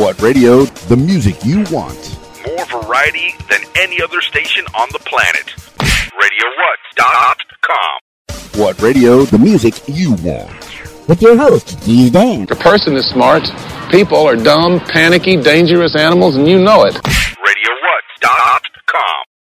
What radio? The music you want. More variety than any other station on the planet. RadioWhat.com. What radio? The music you want. With your host, Keys Dan. The person is smart. People are dumb, panicky, dangerous animals, and you know it. RadioWhat.com.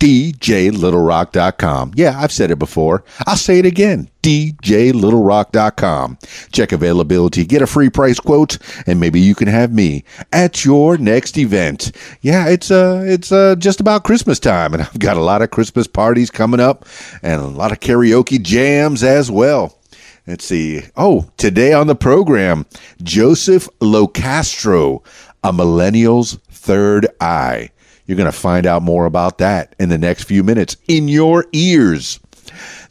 DJLittleRock.com. Yeah, I've said it before. I'll say it again. DJLittleRock.com. Check availability, get a free price quote, and maybe you can have me at your next event. Yeah, it's uh it's uh just about Christmas time, and I've got a lot of Christmas parties coming up and a lot of karaoke jams as well. Let's see. Oh, today on the program, Joseph Locastro, a millennial's third eye. You're going to find out more about that in the next few minutes in your ears.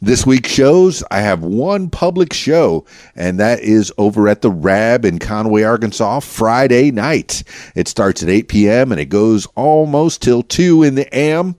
This week's shows, I have one public show, and that is over at the Rab in Conway, Arkansas, Friday night. It starts at 8 p.m. and it goes almost till 2 in the AM.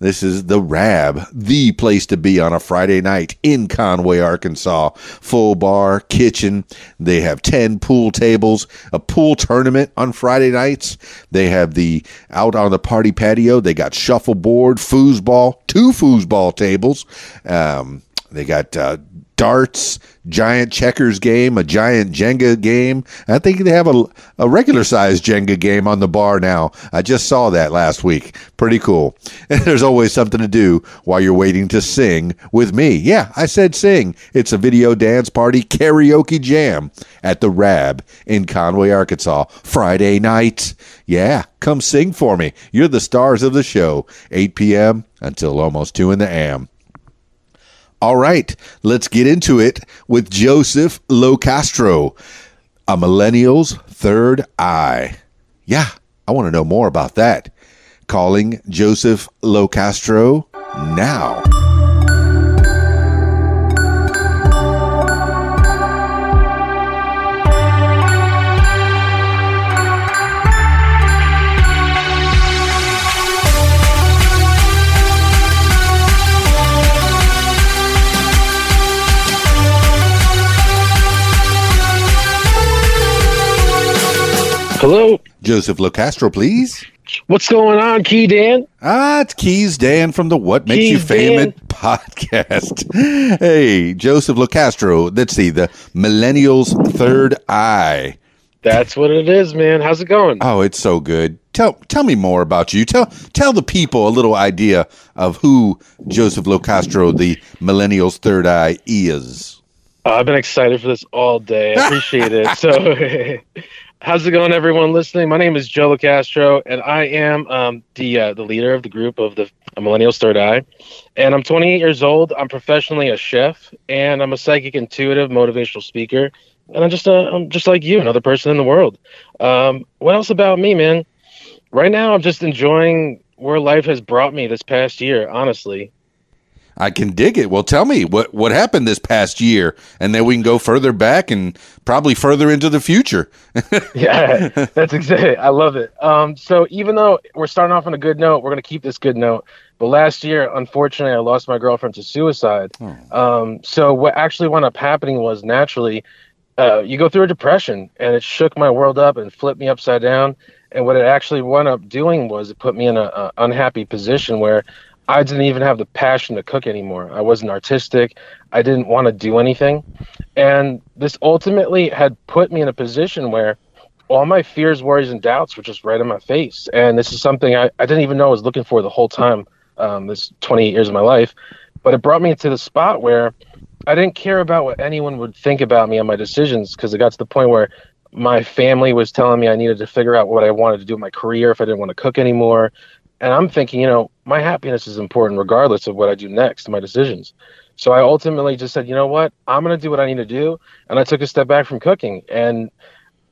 This is the Rab, the place to be on a Friday night in Conway, Arkansas. Full bar, kitchen. They have 10 pool tables, a pool tournament on Friday nights. They have the out on the party patio. They got shuffleboard, foosball, two foosball tables. Um, they got uh, darts, giant checkers game, a giant Jenga game. I think they have a, a regular sized Jenga game on the bar now. I just saw that last week. Pretty cool. And there's always something to do while you're waiting to sing with me. Yeah, I said sing. It's a video dance party karaoke jam at the Rab in Conway, Arkansas, Friday night. Yeah, come sing for me. You're the stars of the show. 8 p.m. until almost 2 in the AM. All right, let's get into it with Joseph Locastro, a millennial's third eye. Yeah, I want to know more about that. Calling Joseph Locastro now. Joseph Locastro, please. What's going on, Key Dan? Ah, it's Keys Dan from the What Makes Keys You Famous Dan. podcast. hey, Joseph Locastro. Let's see, the Millennials Third Eye. That's what it is, man. How's it going? Oh, it's so good. Tell tell me more about you. Tell tell the people a little idea of who Joseph Locastro, the Millennials Third Eye, is. Uh, I've been excited for this all day. I appreciate it. So, how's it going, everyone listening? My name is Joe Castro, and I am um, the uh, the leader of the group of the Millennials Third Eye. And I'm 28 years old. I'm professionally a chef, and I'm a psychic intuitive motivational speaker. And I'm just a, I'm just like you, another person in the world. Um, what else about me, man? Right now, I'm just enjoying where life has brought me this past year. Honestly, I can dig it. Well, tell me what what happened this past year, and then we can go further back and probably further into the future. yeah, that's exactly. I love it. Um, so even though we're starting off on a good note, we're gonna keep this good note. But last year, unfortunately, I lost my girlfriend to suicide. Um, so what actually wound up happening was naturally, uh, you go through a depression, and it shook my world up and flipped me upside down. And what it actually wound up doing was it put me in a, a unhappy position where I didn't even have the passion to cook anymore. I wasn't artistic. I didn't want to do anything. And this ultimately had put me in a position where all my fears, worries, and doubts were just right in my face. And this is something I, I didn't even know I was looking for the whole time, um, this 28 years of my life. But it brought me to the spot where I didn't care about what anyone would think about me and my decisions because it got to the point where my family was telling me I needed to figure out what I wanted to do in my career if I didn't want to cook anymore. And I'm thinking, you know, my happiness is important regardless of what I do next, my decisions. So I ultimately just said, you know what, I'm going to do what I need to do. And I took a step back from cooking. And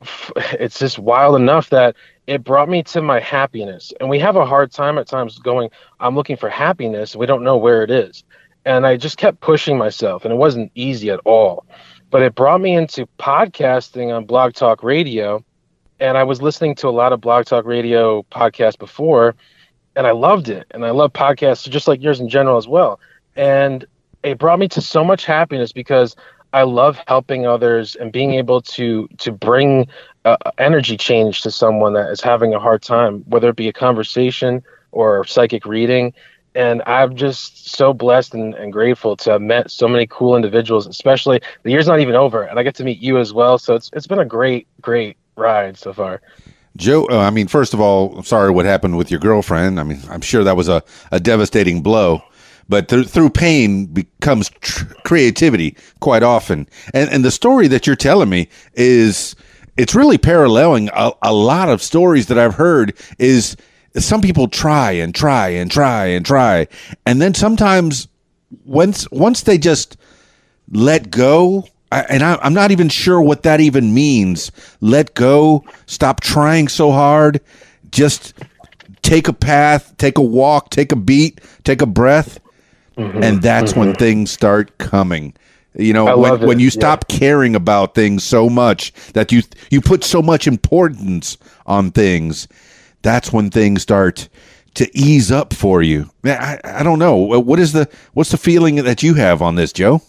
it's just wild enough that it brought me to my happiness. And we have a hard time at times going, I'm looking for happiness. We don't know where it is. And I just kept pushing myself, and it wasn't easy at all. but it brought me into podcasting on Blog Talk Radio. And I was listening to a lot of Blog Talk Radio podcasts before, and I loved it. And I love podcasts just like yours in general as well. And it brought me to so much happiness because I love helping others and being able to to bring uh, energy change to someone that is having a hard time, whether it be a conversation or psychic reading. And I'm just so blessed and, and grateful to have met so many cool individuals, especially the year's not even over, and I get to meet you as well. So it's it's been a great, great ride so far. Joe, uh, I mean, first of all, I'm sorry what happened with your girlfriend. I mean, I'm sure that was a, a devastating blow but th- through pain becomes tr- creativity quite often. And and the story that you're telling me is it's really paralleling a, a lot of stories that I've heard. Is some people try and try and try and try, and then sometimes once once they just let go. I, and I, I'm not even sure what that even means. Let go. Stop trying so hard. Just take a path, take a walk, take a beat, take a breath, Mm-hmm. and that's when things start coming. You know, I when, when you yeah. stop caring about things so much that you you put so much importance on things, that's when things start to ease up for you. I, I don't know. What is the what's the feeling that you have on this, Joe?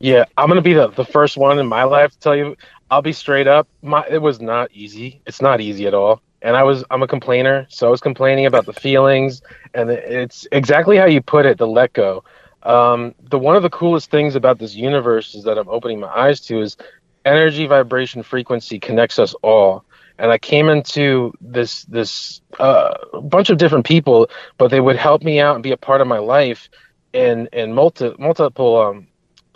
Yeah, I'm gonna be the, the first one in my life to tell you. I'll be straight up. My it was not easy. It's not easy at all. And I was I'm a complainer, so I was complaining about the feelings, and it's exactly how you put it. The let go. Um, the one of the coolest things about this universe is that I'm opening my eyes to is energy, vibration, frequency connects us all. And I came into this this uh, bunch of different people, but they would help me out and be a part of my life in in multi, multiple um,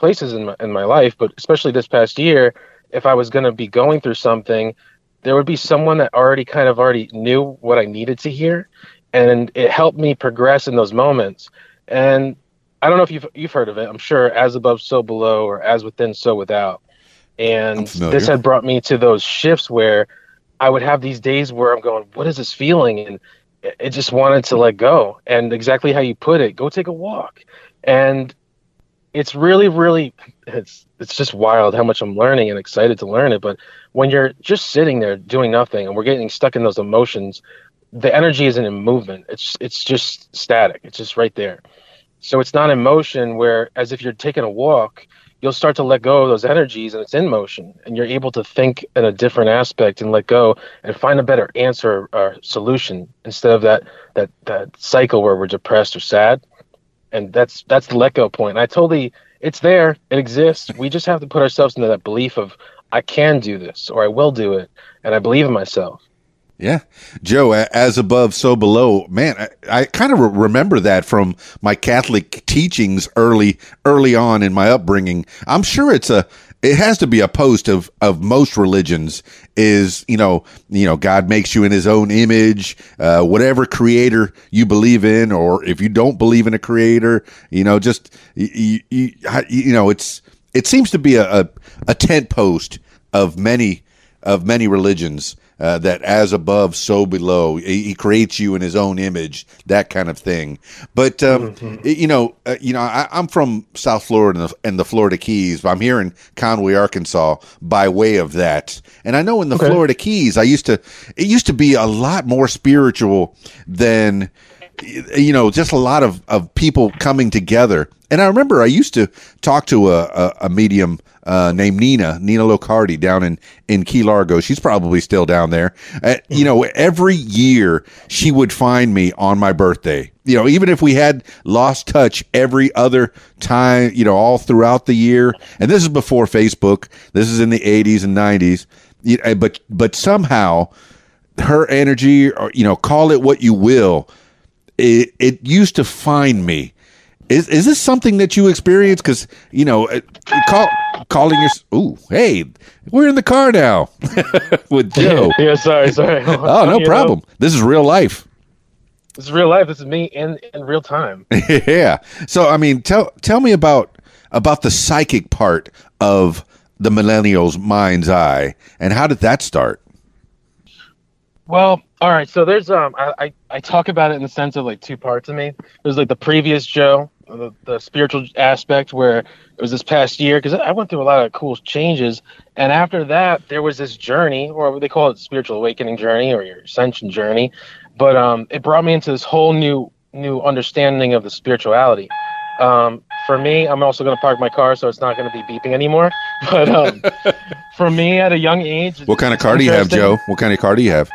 places in my, in my life, but especially this past year, if I was going to be going through something, there would be someone that already kind of already knew what I needed to hear, and it helped me progress in those moments. And I don't know if you've you've heard of it. I'm sure as above, so below, or as within, so without. And this had brought me to those shifts where I would have these days where I'm going, "What is this feeling?" and it it just wanted to let go. And exactly how you put it, go take a walk. And it's really really it's it's just wild how much I'm learning and excited to learn it. But when you're just sitting there doing nothing and we're getting stuck in those emotions, the energy isn't in movement. It's it's just static. It's just right there. So it's not in motion where as if you're taking a walk, you'll start to let go of those energies and it's in motion and you're able to think in a different aspect and let go and find a better answer or solution instead of that that that cycle where we're depressed or sad and that's that's the let go point. I totally, it's there, it exists. We just have to put ourselves into that belief of I can do this or I will do it, and I believe in myself. Yeah, Joe, as above, so below. Man, I, I kind of re- remember that from my Catholic teachings early, early on in my upbringing. I'm sure it's a, it has to be a post of of most religions. Is you know, you know, God makes you in His own image. Uh, whatever creator you believe in, or if you don't believe in a creator, you know, just you, you, you know, it's it seems to be a, a, a tent post of many of many religions uh, that as above so below. He, he creates you in his own image that kind of thing. But um, you know uh, you know I, i'm from south florida and the, and the florida keys. But i'm here in conway arkansas by way of that. And i know in the florida keys i used to it used to be a lot more spiritual than you know, just a lot of, of people coming together. And I remember I used to talk to a, a, a medium uh, named Nina, Nina Locardi down in, in Key Largo. She's probably still down there. Uh, you know, every year she would find me on my birthday. You know, even if we had lost touch every other time, you know, all throughout the year. And this is before Facebook. This is in the 80s and 90s. You But, but somehow her energy, or, you know, call it what you will, it, it used to find me. Is is this something that you experience? Because you know, uh, call, calling your ooh, hey, we're in the car now with Joe. yeah, sorry, sorry. Oh, no You know, problem. This is real life. this is real life. This is me in in real time. yeah. So I mean, tell tell me about about the psychic part of the millennials' mind's eye, and how did that start? Well, all right. So there's um, I, I I talk about it in the sense of like two parts of me. There's like the previous Joe, the, the spiritual aspect where it was this past year because I went through a lot of cool changes, and after that there was this journey, or they call it spiritual awakening journey or your ascension journey, but um, it brought me into this whole new new understanding of the spirituality. Um, for me, I'm also going to park my car so it's not going to be beeping anymore. But um, for me, at a young age, What kind of car do you have. Joe? What kind of car do you have?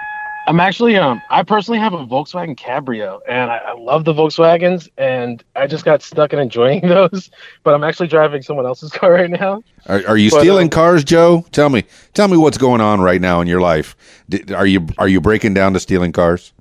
I'm actually um I personally have a Volkswagen Cabrio and I, I love the Volkswagens and I just got stuck in enjoying those. But I'm actually driving someone else's car right now. Are, are you But, stealing um, cars, Joe? Tell me, tell me what's going on right now in your life. D- Are you are you breaking down to stealing cars?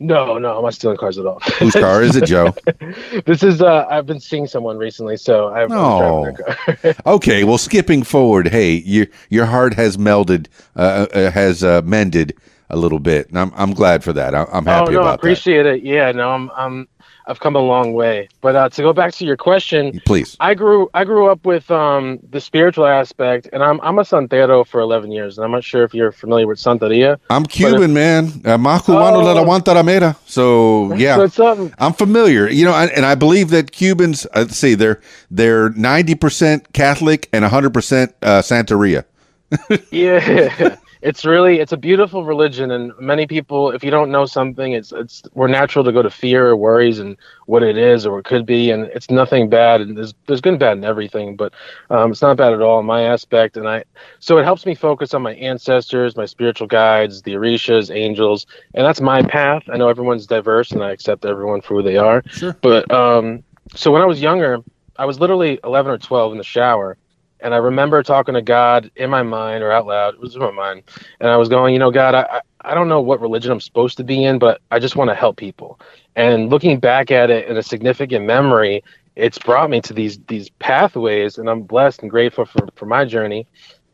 No, no, I'm not stealing cars at all. Whose car is it, Joe? this is uh I've been seeing someone recently, so I've I was driving their car. Okay, well, skipping forward, hey, your your heart has melded, uh, uh, has uh, mended a little bit, and I'm I'm glad for that. I, I'm happy. oh no, I about appreciate it. Yeah, no, I'm I'm I've come a long way. But uh, to go back to your question. Please, I grew I grew up with um the spiritual aspect, and I'm I'm a santero for 11 years, and I'm not sure if you're familiar with Santeria. I'm Cuban, man. Uh, Más cubano Oh. la aguanta la mera. So yeah, So. I'm familiar. You know, and, and I believe that Cubans, uh, let's see, they're they're 90 percent Catholic and 100 percent uh, Santeria. Yeah, it's really it's a beautiful religion, and many people, if you don't know something, it's it's we're natural to go to fear or worries and what it is or it could be, and it's nothing bad, and there's there's good and bad in everything, but um, it's not bad at all in my aspect, and I so it helps me focus on my ancestors, my spiritual guides, the Orishas, angels, and that's my path. I know everyone's diverse, and I accept everyone for who they are. Sure. But um, so when I was younger, I was literally 11 or 12 in the shower and I remember talking to God in my mind or out loud. It was in my mind, and I was going, you know, God, I I- don't know what religion I'm supposed to be in, but I just want to help people. And looking back at it in a significant memory, it's brought me to these these pathways, and I'm blessed and grateful for for my journey.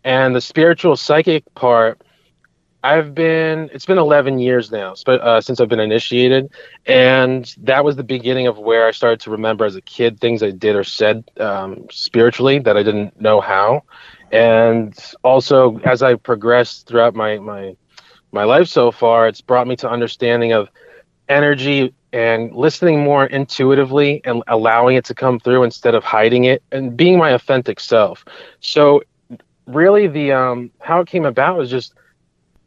And the spiritual psychic part, I've been it's been 11 years now uh, since I've been initiated, and that was the beginning of where I started to remember as a kid things I did or said um, spiritually that I didn't know how, and also as I progressed throughout my my my life so far, it's brought me to understanding of energy and listening more intuitively and allowing it to come through instead of hiding it and being my authentic self. So really the um how it came about was just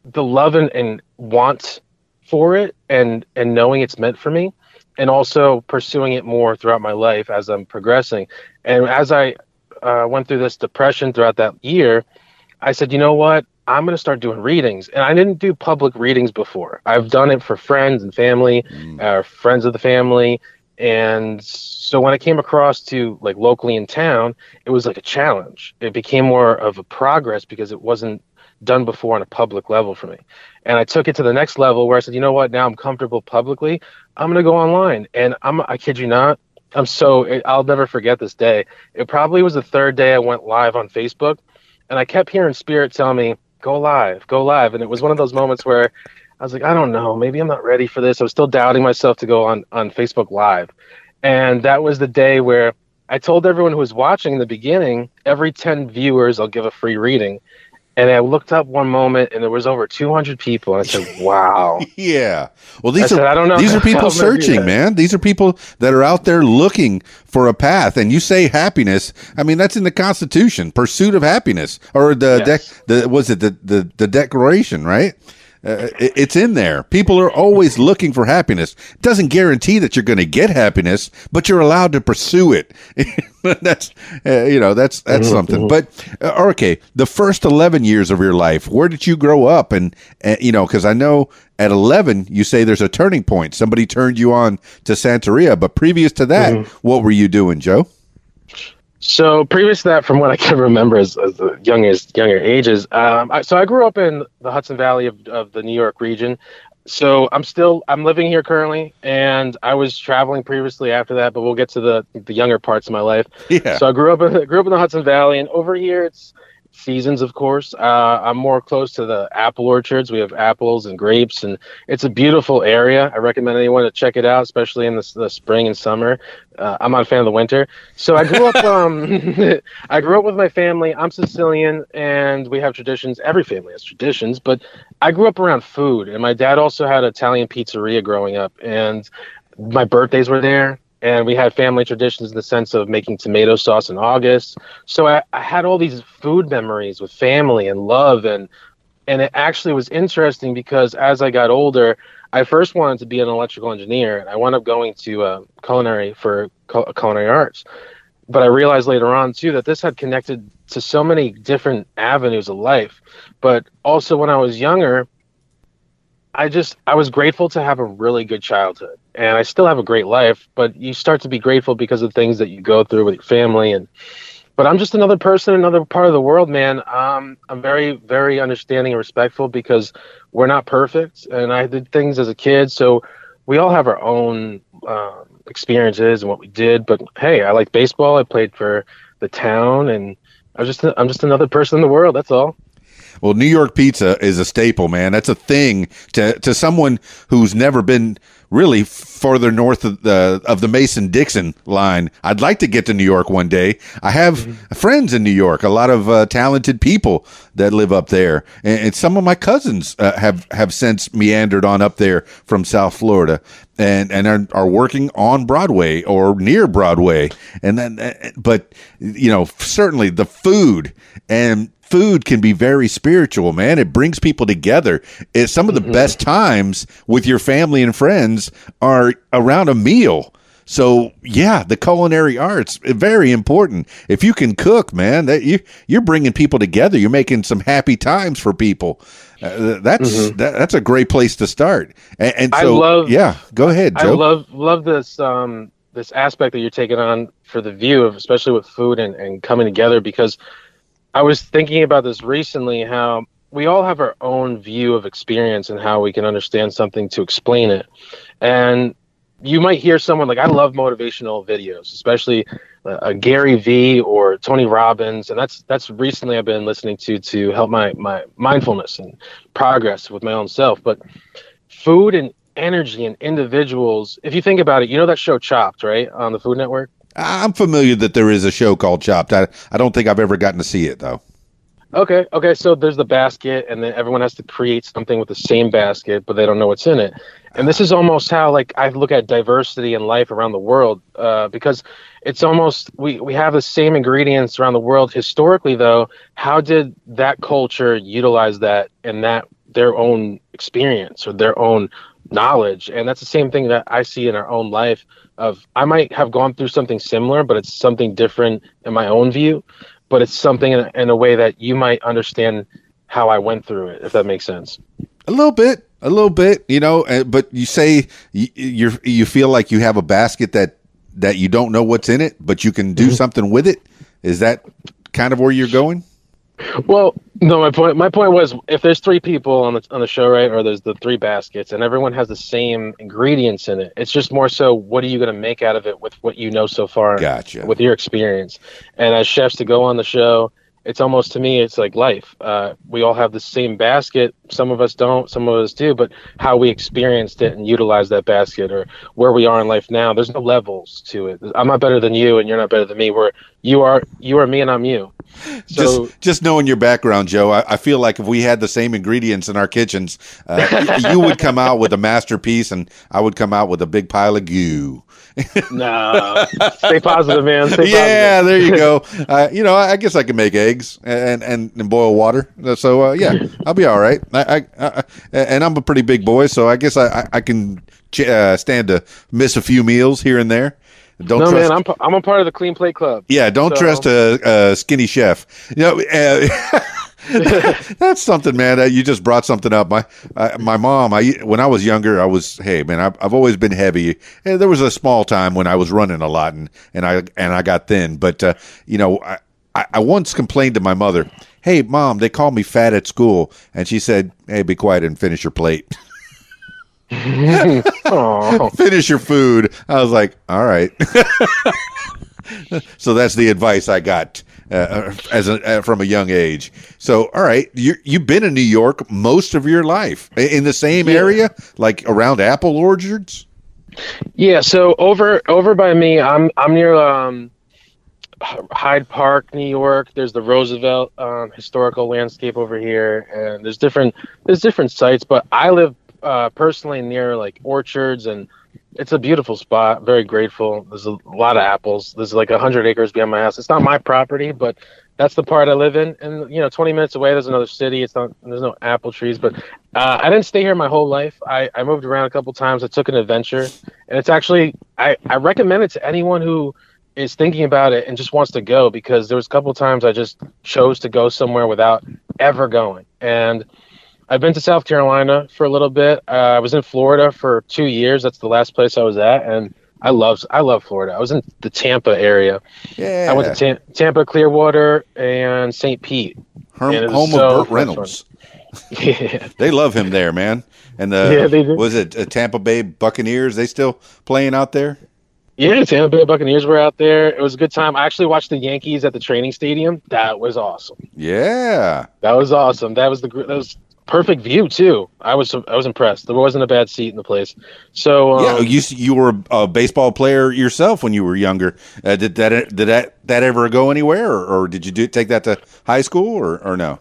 the love and, and want for it and and knowing it's meant for me and also pursuing it more throughout my life as I'm progressing. And as I uh, went through this depression throughout that year, I said, you know what? I'm going to start doing readings. And I didn't do public readings before. I've done it for friends and family, uh, friends of the family. And so when I came across to like locally in town, it was like a challenge. It became more of a progress because it wasn't done before on a public level for me. And I took it to the next level where I said, you know what? Now I'm comfortable publicly. I'm going to go online. And I'm, I kid you not, I'm so, I'll never forget this day. It probably was the third day I went live on Facebook. And I kept hearing Spirit tell me, go live, go live. And it was one of those moments where I was like, I don't know, maybe I'm not ready for this. I was still doubting myself to go on, on Facebook Live. And that was the day where I told everyone who was watching in the beginning, every 10 viewers, I'll give a free reading. And I looked up one moment and there was over 200 people. And I said, wow. Yeah. Well, these I are said, I don't know these are people I'm gonna do searching, man. These are people that are out there looking for a path. And you say happiness. I mean, that's in the Constitution, pursuit of happiness, or the Yes. dec the was it the the, the Declaration, right? Uh, it, it's in there. People are always looking for happiness. Doesn't guarantee that you're going to get happiness, but you're allowed to pursue it. that's uh, you know that's that's something. But uh, okay, the first eleven years of your life, where did you grow up? And uh, you know, because I know at eleven you say there's a turning point. Somebody turned you on to Santeria, but previous to that, what were you doing, Joe? So previous to that, from what I can remember as, as the youngest younger ages, um, I, so I grew up in the Hudson Valley of, of the New York region. So I'm still I'm living here currently, and I was traveling previously after that. But we'll get to the the younger parts of my life. Yeah. So I grew up in grew up in the Hudson Valley, and over here it's seasons, of course. Uh, I'm more close to the apple orchards. We have apples and grapes, and it's a beautiful area. I recommend anyone to check it out, especially in the, the spring and summer. Uh, I'm not a fan of the winter, so I grew up. Um, I grew up with my family. I'm Sicilian, and we have traditions. Every family has traditions, but I grew up around food, and my dad also had an Italian pizzeria growing up, and my birthdays were there and we had family traditions in the sense of making tomato sauce in August. So I, I, had all these food memories with family and love, and and it actually was interesting because as I got older, I first wanted to be an electrical engineer, and I wound up going to uh, culinary for culinary arts. But I realized later on too that this had connected to so many different avenues of life. But also when I was younger, I just I was grateful to have a really good childhood, and I still have a great life. But you start to be grateful because of things that you go through with your family, and but I'm just another person, another part of the world, man. Um, I'm very very understanding and respectful because we're not perfect, and I did things as a kid, so we all have our own um, experiences and what we did. But hey, I like baseball. I played for the town, and I was just I'm just another person in the world. That's all. Well, New York pizza is a staple, man. That's a thing to to someone who's never been really farther north of the of the Mason Dixon line. I'd like to get to New York one day. I have mm-hmm. friends in New York, a lot of uh, talented people that live up there, and, and some of my cousins uh, have have since meandered on up there from South Florida. And and are, are working on Broadway or near Broadway, and then, uh, but you know certainly the food and food can be very spiritual, man. It brings people together. It's some of the mm-hmm. best times with your family and friends are around a meal. So yeah, the culinary arts very important. If you can cook, man, that you you're bringing people together. You're making some happy times for people. Uh, that's mm-hmm. that, that's a great place to start. And, and so, I love, yeah, go ahead, Joe. I love love this um this aspect that you're taking on for the view of especially with food and, and coming together because I was thinking about this recently how we all have our own view of experience and how we can understand something to explain it. And you might hear someone like I love motivational videos, especially uh, Gary Vee or Tony Robbins, and that's that's recently I've been listening to to help my my mindfulness and progress with my own self. But food and energy and individuals, if you think about it, you know that show Chopped, right, on the Food Network. I'm familiar that there is a show called Chopped. I, I don't think I've ever gotten to see it though. Okay, okay. So there's the basket, and then everyone has to create something with the same basket, but they don't know what's in it. And this is almost how like I look at diversity in life around the world, uh, because it's almost we we have the same ingredients around the world. Historically, though, how did that culture utilize that and that their own experience or their own knowledge? And that's the same thing that I see in our own life of I might have gone through something similar, but it's something different in my own view, but it's something in a, in a way that you might understand how I went through it, if that makes sense. A little bit, a little bit, you know. Uh, but you say you you you feel like you have a basket that that you don't know what's in it, but you can do mm-hmm. something with it. Is that kind of where you're going? Well, no, my point my point was if there's three people on the on the show, right, or there's the three baskets, and everyone has the same ingredients in it. It's just more so what are you going to make out of it with what you know so far, gotcha, with your experience. And as chefs to go on the show, it's almost to me it's like life uh, we all have the same basket some of us don't some of us do but how we experienced it and utilize that basket or where we are in life now there's no levels to it i'm not better than you and you're not better than me Where you are you are me and i'm you so, just just knowing your background joe I, I, feel like if we had the same ingredients in our kitchens uh, you would come out with a masterpiece and i would come out with a big pile of goo no, stay positive, man. Stay yeah, positive. there you go. Uh, you know, I guess I can make eggs and and, and boil water. So uh, yeah, I'll be all right. I, I, I, and I'm a pretty big boy, so I guess I I can uh, stand to miss a few meals here and there. Don't no, trust, man. I'm I'm a part of the clean plate club. Yeah, don't so. trust a, a, skinny chef. You know. Uh, That's something, man. You just brought something up. My uh, my mom. I when I was younger, I was hey man. I've, I've always been heavy. And there was a small time when I was running a lot and and I and I got thin. But uh, you know, I, I once complained to my mother. Hey, mom, they call me fat at school, and she said, "Hey, be quiet and finish your plate." finish your food. I was like, all right. so that's the advice I got uh, as a, uh, from a young age. So, all right, you you've been in New York most of your life in the same Yeah. area, like around apple orchards. Yeah, so over over by me, I'm I'm near um, Hyde Park, New York. There's the Roosevelt um, historical landscape over here, and there's different there's different sites. But I live uh, personally near like orchards, and it's a beautiful spot. Very grateful. There's a lot of apples. There's like hundred acres behind my house. It's not my property, but that's the part I live in. And you know, 20 minutes away, there's another city. It's not there's no apple trees, but uh, I didn't stay here my whole life. I, I moved around a couple times. I took an adventure, and it's actually I, I recommend it to anyone who is thinking about it and just wants to go because there was a couple times I just chose to go somewhere without ever going. And I've been to South Carolina for a little bit. Uh, I was in Florida for two years. That's the last place I was at, and I love I love Florida. I was in the Tampa area. Yeah, I went to Tam- Tampa, Clearwater, and St. Pete. And home so of Burt Reynolds. yeah, They love him there, man. And the Yeah, they do. was it uh, Tampa Bay Buccaneers? They still playing out there? Yeah. Tampa Bay Buccaneers were out there. It was a good time. I actually watched the Yankees at the training stadium. That was awesome. Yeah. That was awesome. That was the that was perfect view too. I was I was impressed. There wasn't a bad seat in the place. So um, yeah, you you were a baseball player yourself when you were younger. Uh, did that did that that ever go anywhere, or, or did you do take that to high school, or, or no?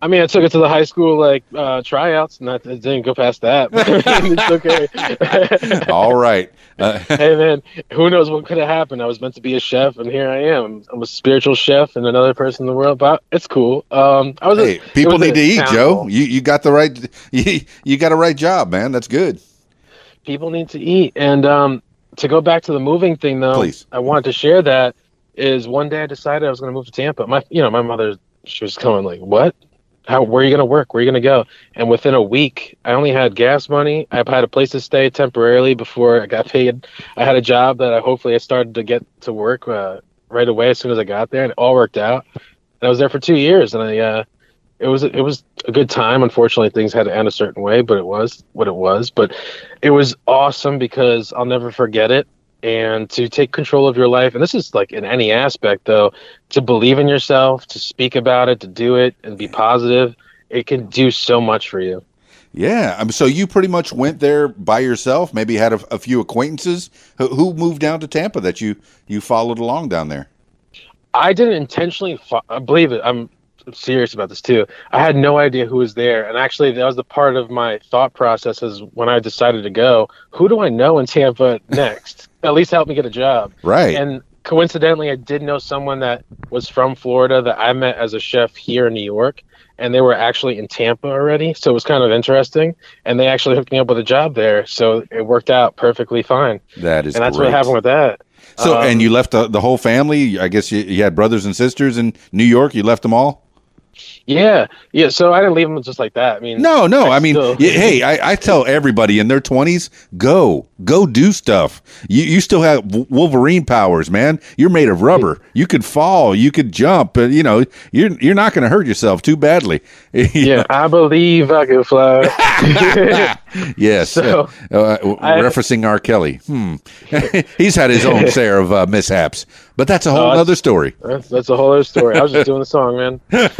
I mean, I took it to the high school like uh, tryouts, and that didn't go past that. it's okay. All right. Uh, hey man, who knows what could have happened? I was meant to be a chef, and here I am. I'm a spiritual chef and another person in the world. But it's cool. Um, I was. hey, it people was need to eat, Joe. You you got the right you, you got a right job, man. That's good. people need to eat. And um, to go back to the moving thing, though, Please. I wanted to share that is one day I decided I was going to move to Tampa. My, you know, my mother, she was coming like, "What? How? Where are you going to work? Where are you going to go?" And within a week, I only had gas money. I had a place to stay temporarily before I got paid. I had a job that I hopefully I started to get to work uh, right away as soon as I got there, and it all worked out. And I was there for two years, and I. Uh, it was it was a good time. Unfortunately, things had to end a certain way, but it was what it was. But it was awesome because I'll never forget it. And to take control of your life, and this is like in any aspect though, to believe in yourself, to speak about it, to do it, and be positive, it can do so much for you. Yeah. Um, so you pretty much went there by yourself. Maybe had a, a few acquaintances who, who moved down to Tampa that you you followed along down there. I didn't intentionally fo- I believe it. I'm serious about this too. I had no idea who was there, and actually, that was the part of my thought process is when I decided to go. Who do I know in Tampa next? At least help me get a job. Right. And coincidentally, I did know someone that was from Florida that I met as a chef here in New York, and they were actually in Tampa already. So it was kind of interesting, and they actually hooked me up with a job there. So it worked out perfectly fine, that is and that's great. what happened with that. So Um, and you left the, the whole family. I guess you, you had brothers and sisters in New York. You left them all. Yeah, yeah. So I didn't leave them just like that. I mean, No, no. I mean, still- hey, I, I tell everybody in their twenties, go, go, do stuff. You you still have Wolverine powers, man. You're made of rubber. You could fall. You could jump. You know, you're you're not going to hurt yourself too badly. yeah, I believe I can fly. yes. So, uh, uh, I- referencing R. Kelly. Hmm. He's had his own share of uh, mishaps, but that's a whole that's- other story. that's, that's a whole other story. I was just doing the song, man. but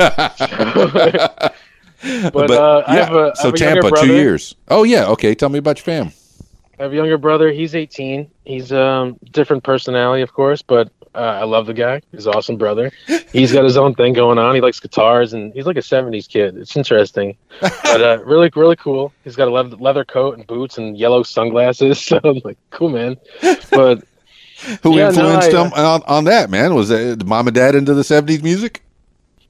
uh, I yeah, have a, so Tampa, brother. two years. Oh yeah, okay. Tell me about your fam. I have a younger brother. He's 18. He's um different personality, of course, but uh, I love the guy. He's an awesome brother. He's got his own thing going on. He likes guitars, and he's like a 70s kid. It's interesting, but uh, really, really cool. He's got a leather, leather coat and boots and yellow sunglasses. So I'm like, cool, man. But Who Yeah, no, influenced I- him on, on that man? Was that mom and dad into the seventies music?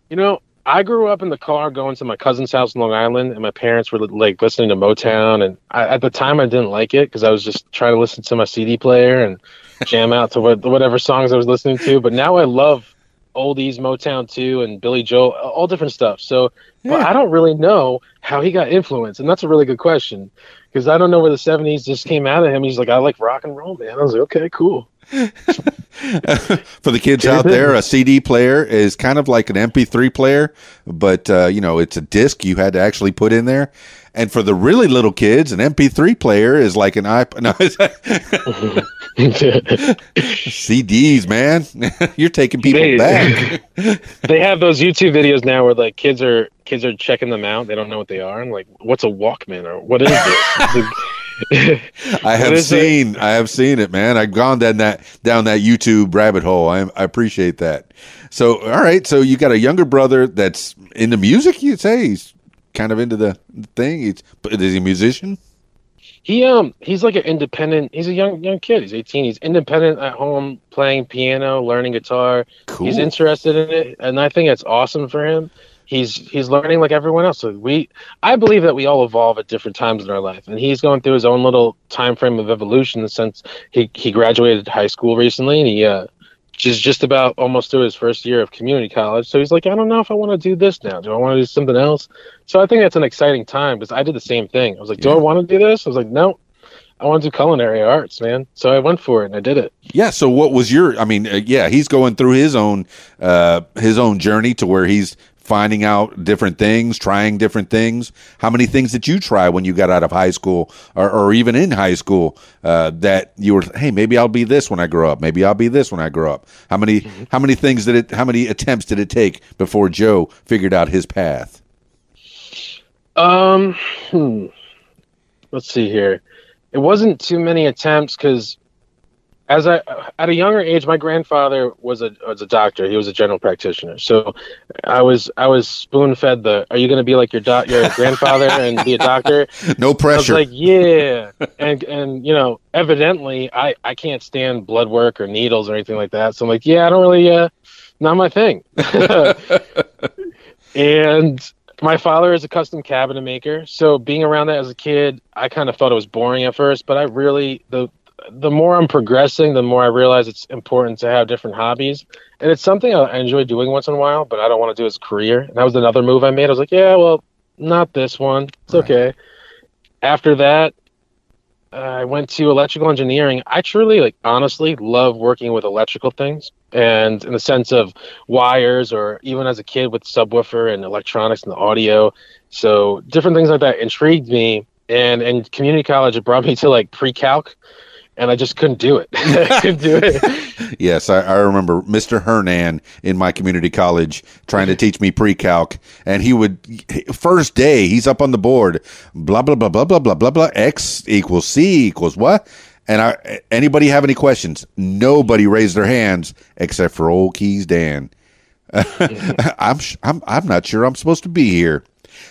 You know, I grew up in the car going to my cousin's house in Long Island, and my parents were like listening to Motown. And I, at the time, I didn't like it because I was just trying to listen to my CD player and jam out to what, whatever songs I was listening to. But now I love oldies, Motown too, and Billy Joel, all different stuff. So, but I don't really know how he got influenced, and that's a really good question because I don't know where the '70s just came out of him. He's like, I like rock and roll, man. I was like, okay, cool. For the kids out there, a CD player is kind of like an MP3 player, but uh, you know it's a disc you had to actually put in there. And for the really little kids, an MP3 player is like an iPod. No, CDs, man, you're taking people They- back. they have those YouTube videos now where like kids are kids are checking them out. They don't know what they are. and like, what's a Walkman or what is this? I have It is a- seen, I have seen it, man. I've gone down that down that YouTube rabbit hole. I, I appreciate that. So, all right, so you got a younger brother that's into music. You'd say he's kind of into the thing. He's, is he a musician? he um he's like an independent. He's a young young kid. He's 18. He's independent at home, playing piano, learning guitar. Cool. He's interested in it, and I think that's awesome for him. He's he's learning like everyone else. So we, I believe that we all evolve at different times in our life, and he's going through his own little time frame of evolution. since he he graduated high school recently, and he uh, just just about almost through his first year of community college. So he's like, I don't know if I want to do this now. Do I want to do something else? So I think that's an exciting time because I did the same thing. I was like, Do I want to do this? I was like, No. I want to do culinary arts, man. So I went for it and I did it. Yeah. So, what was your? I mean, uh, yeah, he's going through his own uh, his own journey to where he's finding out different things, trying different things. How many things did you try when you got out of high school, or, or even in high school, uh, that you were? Hey, maybe I'll be this when I grow up. Maybe I'll be this when I grow up. How many? How many things did it? How many attempts did it take before Joe figured out his path? Um, hmm. let's see here. It wasn't too many attempts because, as I at a younger age, my grandfather was a was a doctor. He was a general practitioner. So, I was I was spoon fed the. Are you going to be like your doc, your grandfather and be a doctor? No I was pressure. like, yeah, and and you know, evidently, I I can't stand blood work or needles or anything like that. So I'm like, yeah, I don't really, uh, not my thing. and my father is a custom cabinet maker, so being around that as a kid, I kind of thought it was boring at first, but I really the the more I'm progressing, the more I realize it's important to have different hobbies, and it's something I enjoy doing once in a while, but I don't want to do as a career. And that was another move I made. I was like, yeah, well, not this one. It's Right. okay. After that, uh, I went to electrical engineering. I truly, like, honestly love working with electrical things, and in the sense of wires, or even as a kid with subwoofer and electronics and the audio. So different things like that intrigued me. And in community college, it brought me to like pre-calc, and I just couldn't do it. Couldn't do it. Yes, I, I remember Mr. Hernan in my community college trying to teach me pre-calc, and he would first day he's up on the board, blah blah blah blah blah blah blah blah. X equals C equals what? And I anybody have any questions? Nobody raised their hands except for old Keys Dan. I'm sh- I'm I'm not sure I'm supposed to be here.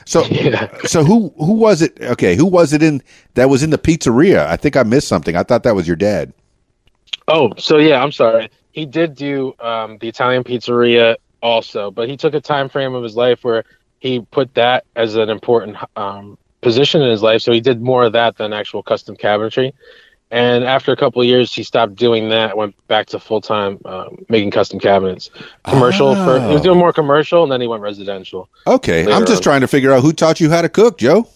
So so who who was it? Okay, who was it in that was in the pizzeria? I think I missed something. I thought that was your dad. Oh, so yeah, I'm sorry. He did do um, the Italian pizzeria also, but he took a time frame of his life where he put that as an important um, position in his life. So he did more of that than actual custom cabinetry. And after a couple of years, he stopped doing that. Went back to full time um, making custom cabinets, commercial. For, he was Oh. doing more commercial, and then he went residential. Okay, I'm just on. trying to figure out who taught you how to cook, Joe.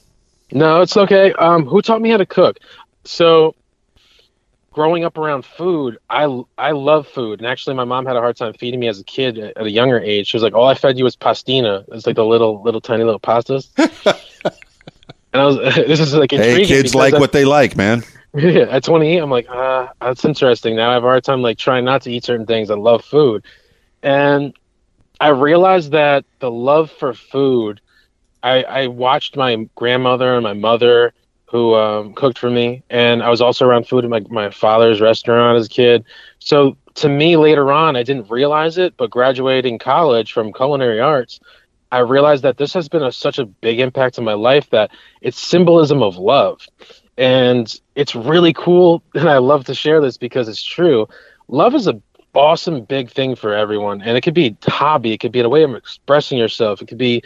No, it's okay. Um, who taught me how to cook? So, growing up around food, I I love food, and actually, my mom had a hard time feeding me as a kid at at a younger age. She was like, "All I fed you was pastina. It's like the little little tiny little pastas." and I was this is like Hey, kids like at- what they like, man. Yeah, at 28, I'm like, ah, that's interesting. Now I have a hard time like trying not to eat certain things. I love food, and I realized that the love for food. I, I watched my grandmother and my mother who um, cooked for me, and I was also around food at my my father's restaurant as a kid. So to me, later on, I didn't realize it, but graduating college from culinary arts, I realized that this has been a, such a big impact in my life that it's symbolism of love and it's really cool and i love to share this because it's true. Love is a awesome big thing for everyone and it could be hobby it could be a way of expressing yourself it could be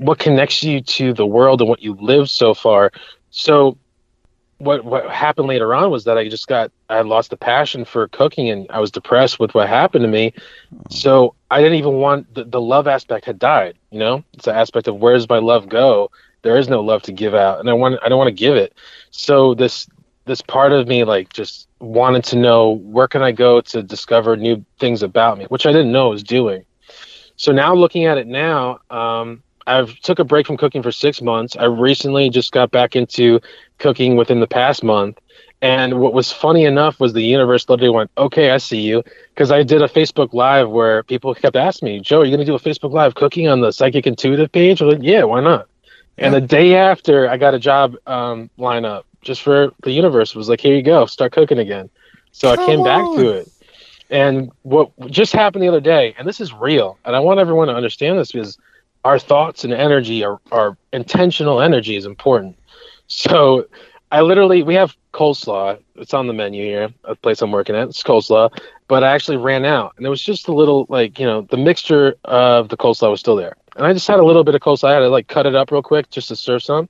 what connects you to the world and what you lived so far. So what what happened later on was that i just got i lost the passion for cooking and i was depressed with what happened to me. So i didn't even want the, the love aspect had died you know? It's the aspect of where does my love go there is no love to give out and i want i don't want to give it so this this part of me like just wanted to know where can I go to discover new things about me, which I didn't know I was doing. So now looking at it now, um, I've took a break from cooking for six months. I recently just got back into cooking within the past month. And what was funny enough was the universe literally went, okay, I see you. Because I did a Facebook Live where people kept asking me, Joe, are you going to do a Facebook Live cooking on the Psychic Intuitive page? I was like, yeah, why not? And the day after, I got a job um, lineup just for the universe. It was like, here you go, start cooking again. So I came back to it. And what just happened the other day, and this is real, and I want everyone to understand this because our thoughts and energy are, are intentional energy is important. So I literally we have coleslaw. It's on the menu here, a place I'm working at. It's coleslaw, but I actually ran out, and it was just a little like you know the mixture of the coleslaw was still there, and I just had a little bit of coleslaw. I had to like cut it up real quick just to serve some.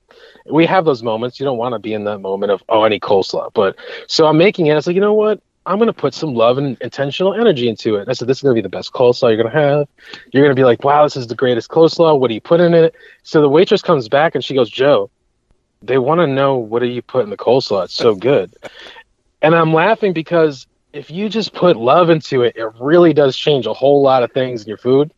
We have those moments. You don't want to be in that moment of oh I need coleslaw, but so I'm making it. It's like you know what. I'm gonna put some love and intentional energy into it. And I said, "This is gonna be the best coleslaw you're gonna have. You're gonna be like, wow, this is the greatest coleslaw. What do you put in it?" So the waitress comes back and she goes, "Joe, they want to know what do you put in the coleslaw. It's so good. and I'm laughing because if you just put love into it, it really does change a whole lot of things in your food.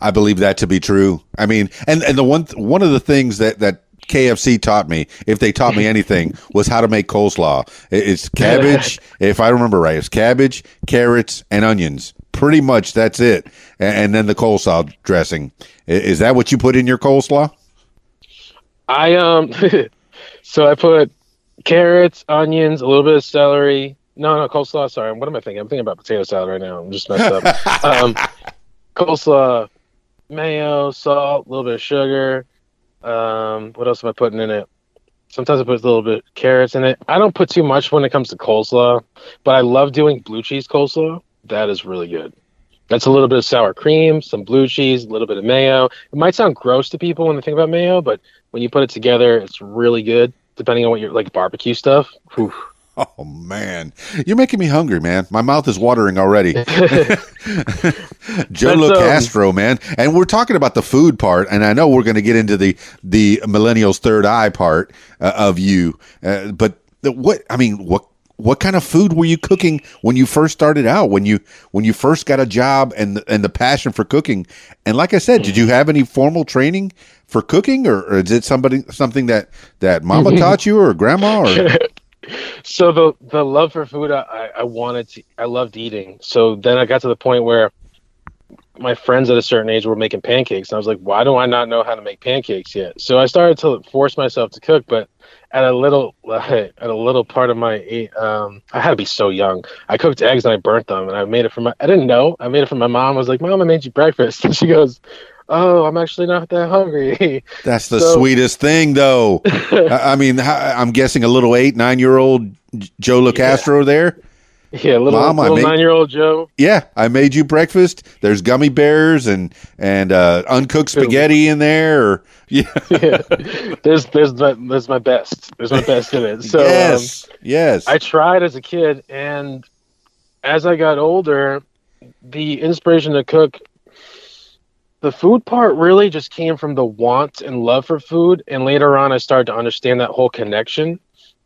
I believe that to be true. I mean, and and the one one of the things that that KFC taught me, if they taught me anything, was how to make coleslaw. It- It's cabbage, if I remember right, it's cabbage, carrots, and onions. Pretty much that's it, and, and then the coleslaw dressing. Is that what you put in your coleslaw? I um, so I put carrots, onions, a little bit of celery. No, no coleslaw. Sorry, what am I thinking? I'm thinking about potato salad right now. I'm just messed up. um, coleslaw, mayo, salt, a little bit of sugar. Um, what else am I putting in it? Sometimes I put a little bit of carrots in it. I don't put too much when it comes to coleslaw, but I love doing blue cheese coleslaw. That is really good. That's a little bit of sour cream, some blue cheese, a little bit of mayo. It might sound gross to people when they think about mayo, but when you put it together, it's really good. Depending on what you're like barbecue stuff. Oh man, you're making me hungry, man. My mouth is watering already. Joe um, Locastro, man, and we're talking about the food part, and I know we're going to get into the the millennials' third eye part uh, of you. Uh, but the, what I mean, what what kind of food were you cooking when you first started out? When you when you first got a job and and the passion for cooking? And like I said, did you have any formal training for cooking, or, or is it somebody something that that Mama taught you or grandma? Or so the the love for food I, I wanted to I loved eating. So then I got to the point where my friends at a certain age were making pancakes and I was like, why do I not know how to make pancakes yet? So I started to force myself to cook, but at a little at a little part of my um I had to be so young. I cooked eggs and I burnt them and I made it for my I didn't know. I made it for my mom. I was like, "Mom, I made you breakfast." And she goes, "Oh, I'm actually not that hungry." That's the So- sweetest thing, though. I I mean, I'm guessing a little eight, nine year old Joe Locastro there. yeah, little Mom, little made- 9-year-old Joe. Yeah, I made you breakfast. There's gummy bears and and uh, uncooked spaghetti in there. Or yeah, yeah. There's there's my there's my best. There's my best in it. So um, yes, yes. I tried as a kid, and as I got older, the inspiration to cook, the food part really just came from the want and love for food. And later on, I started to understand that whole connection.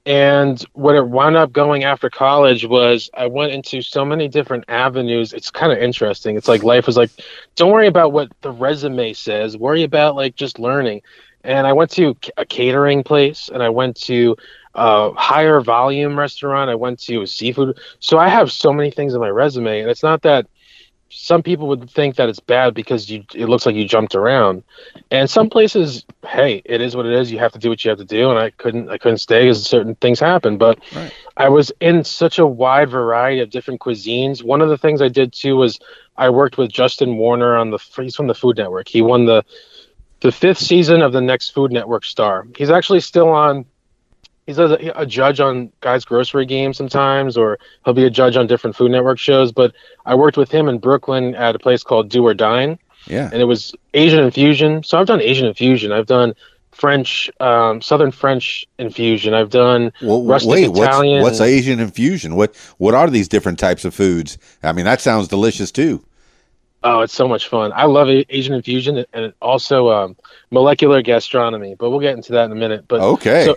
And what it wound up going after college was I went into so many different avenues. It's kind of interesting. It's like life was like, don't worry about what the resume says, worry about like just learning. And I went to a catering place and I went to a higher volume restaurant. I went to a seafood. So I have so many things on my resume. And it's not that some people would think that it's bad because you it looks like you jumped around. And some places, hey, it is what it is. You have to do what you have to do. And I couldn't I couldn't stay because certain things happen But Right. I was in such a wide variety of different cuisines. One of the things I did too was I worked with Justin Warner on the he's from the Food Network. He won the the fifth season of the next Food Network star. He's actually still on. He's a, a judge on Guys Grocery Games sometimes, or he'll be a judge on different Food Network shows. But I worked with him in Brooklyn at a place called Do or Dine, yeah, and it was Asian infusion. So I've done Asian infusion. I've done French, um, Southern French infusion. I've done well, rustic wait, what's Italian. what's Asian infusion? What what are these different types of foods? I mean, that sounds delicious too. Oh, it's so much fun. I love Asian infusion and also um, molecular gastronomy, but we'll get into that in a minute. But Okay, so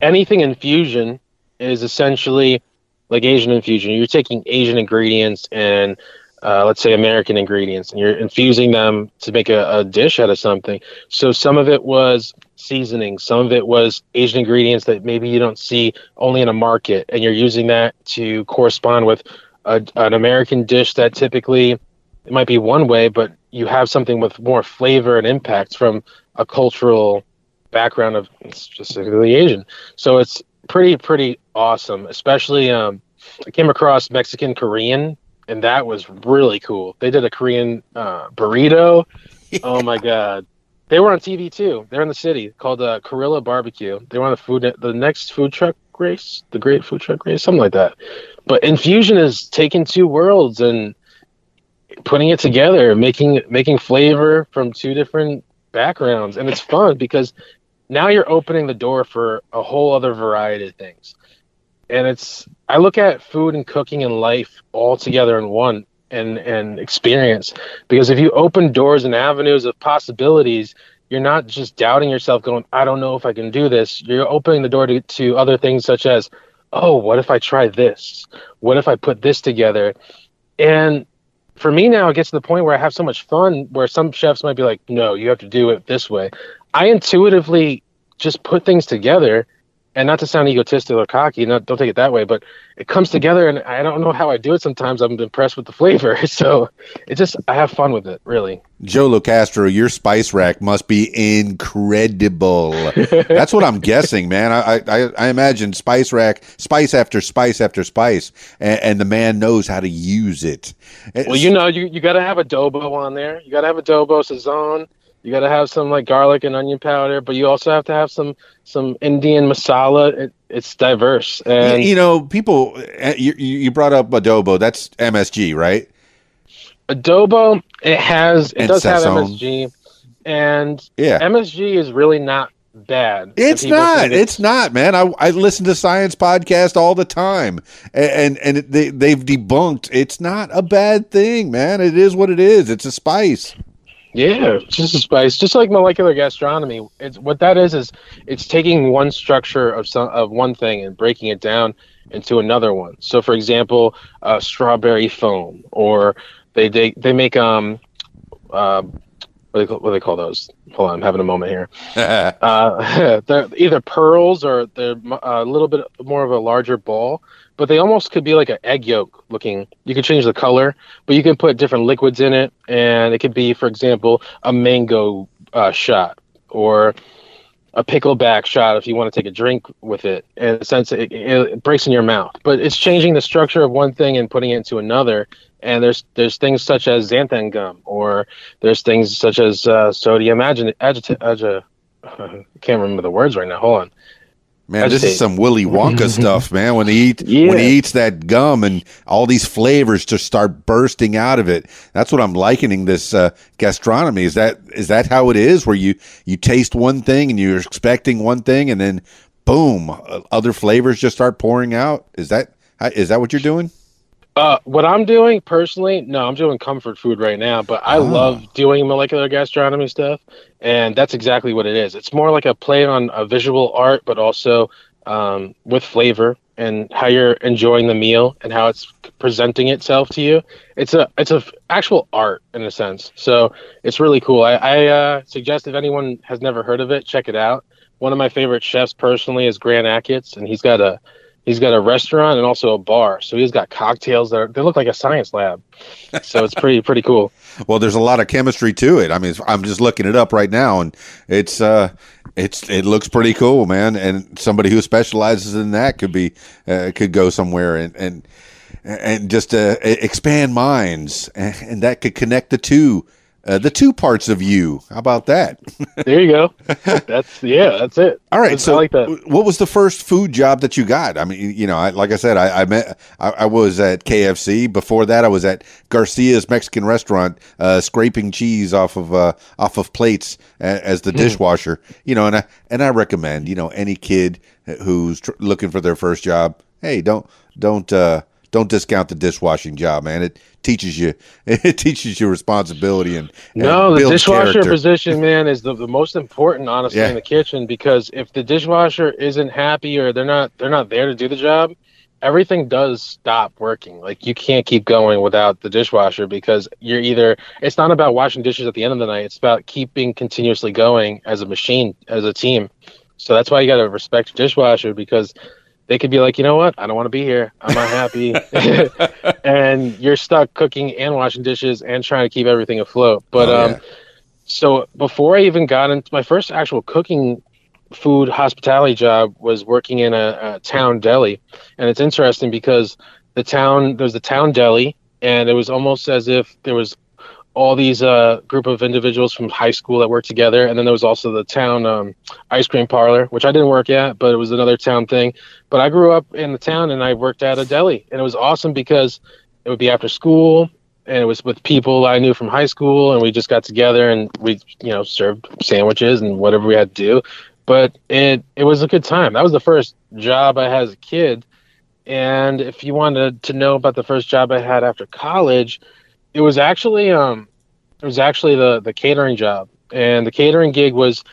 anything infusion, is essentially like Asian infusion. You're taking Asian ingredients and uh, let's say American ingredients, and you're infusing them to make a, a dish out of something. So some of it was seasoning, some of it was Asian ingredients that maybe you don't see only in a market, and you're using that to correspond with a, an American dish that typically it might be one way, but you have something with more flavor and impact from a cultural background of specifically Asian. So it's pretty pretty awesome. Especially um, I came across Mexican Korean and that was really cool. They did a Korean uh, burrito. Oh my god, they were on TV too. They're in the city called uh, Barbecue. They were on the food the next food truck race, the Great Food Truck Race, something like that. But Infusion is taking two worlds and putting it together, making making flavor from two different backgrounds, and it's fun because now you're opening the door for a whole other variety of things. And it's I look at food and cooking and life all together in one and and experience. Because if you open doors and avenues of possibilities you're not just doubting yourself going i don't know if i can do this. You're opening the door to, to other things such as oh what if i try this? What if i put this together? And for me now it gets to the point where i have so much fun where some chefs might be like no you have to do it this way i intuitively just put things together and not to sound egotistical or cocky, not, don't take it that way, but it comes together, and I don't know how I do it. Sometimes I'm impressed with the flavor, so it just I have fun with it, really. Joe Locastro, your spice rack must be incredible. That's what I'm guessing, man. I, I I imagine spice rack, spice after spice after spice, and, and the man knows how to use it. Well, you know, you you got to have adobo on there. You got to have adobo, sazon you got to have some like garlic and onion powder, but you also have to have some some Indian masala. It, it's diverse, and you know, people. Eh, you, you brought up adobo. That's MSG, right? Adobo. It has. It and does have MSG, and yeah, MSG is really not bad. It's not. It's, it's, not, man. I I listen to science podcast all the time, and and, they they've debunked. It's not a bad thing, man. It is what it is. It's a spice. Yeah, just a spice, just like molecular gastronomy. It's what that is is it's taking one structure of some of one thing and breaking it down into another one. So, for example, uh, strawberry foam, or they they they make um uh, what do they call, what do they call those? Hold on, I'm having a moment here. uh, they're either pearls or they're a little bit more of a larger ball but they almost could be like an egg yolk looking. You can change the color, but you can put different liquids in it, and it could be, for example, a mango uh, shot or a pickleback shot if you want to take a drink with it. In a sense, it, it, breaks in your mouth, but it's changing the structure of one thing and putting it into another. And there's there's things such as xanthan gum, or there's things such as uh, sodium agit- agita- agita- I can't remember the words right now. Hold on. Man, this is some Willy Wonka stuff, man. When he eat yeah. when he eats that gum and all these flavors just start bursting out of it. That's what I'm likening this uh, gastronomy. Is that is that how it is? Where you you taste one thing and you're expecting one thing, and then boom, other flavors just start pouring out. Is that is that what you're doing? Uh, what I'm doing personally, no, I'm doing comfort food right now, but I oh. love doing molecular gastronomy stuff, and that's exactly what it is. It's more like a play on a visual art, but also um, with flavor and how you're enjoying the meal and how it's presenting itself to you. It's a it's a actual art in a sense, so it's really cool. I, I uh, suggest if anyone has never heard of it, check it out. One of my favorite chefs personally is Grant Achatz, and he's got a he's got a restaurant and also a bar. So he's got cocktails that are, they look like a science lab. So it's pretty pretty cool. well, there's a lot of chemistry to it. I mean, I'm just looking it up right now, and it's uh, it's it looks pretty cool, man. And somebody who specializes in that could be uh, could go somewhere and and and just uh, expand minds, and that could connect the two uh, the two parts of you. How about that? there you go. That's yeah, that's it. All right. so, like that. what was the first food job that you got? I mean, you know, I, like I said, I, I met, I, I, was at KFC. Before that, I was at Garcia's Mexican restaurant, uh, scraping cheese off of uh, off of plates as the hmm. dishwasher. You know, and I and I recommend, you know, any kid who's tr- looking for their first job, hey, don't don't uh, don't discount the dishwashing job, man. It teaches you it teaches you responsibility and, and No, the dishwasher character. position, man, is the, the most important, honestly, Yeah. in the kitchen because if the dishwasher isn't happy or they're not they're not there to do the job, everything does stop working. Like you can't keep going without the dishwasher because you're either it's not about washing dishes at the end of the night, it's about keeping continuously going as a machine, as a team. So that's why you gotta respect your dishwasher because they could be like, you know what, I don't want to be here. I'm not happy. and you're stuck cooking and washing dishes and trying to keep everything afloat. But Oh, um yeah. so before I even got into my first actual cooking food hospitality job was working in a, a town deli, and it's interesting because the town there's the town deli, and it was almost as if there was all these uh, group of individuals from high school that worked together, and then there was also the town um, ice cream parlor, which I didn't work at, but it was another town thing. But I grew up in the town, and I worked at a deli, and it was awesome because it would be after school and it was with people I knew from high school, and we just got together and we, you know, served sandwiches and whatever we had to do. But it it was a good time. That was the first job I had as a kid. And if you wanted to know about the first job I had after college, it was actually um it was actually the the catering job. And the catering gig was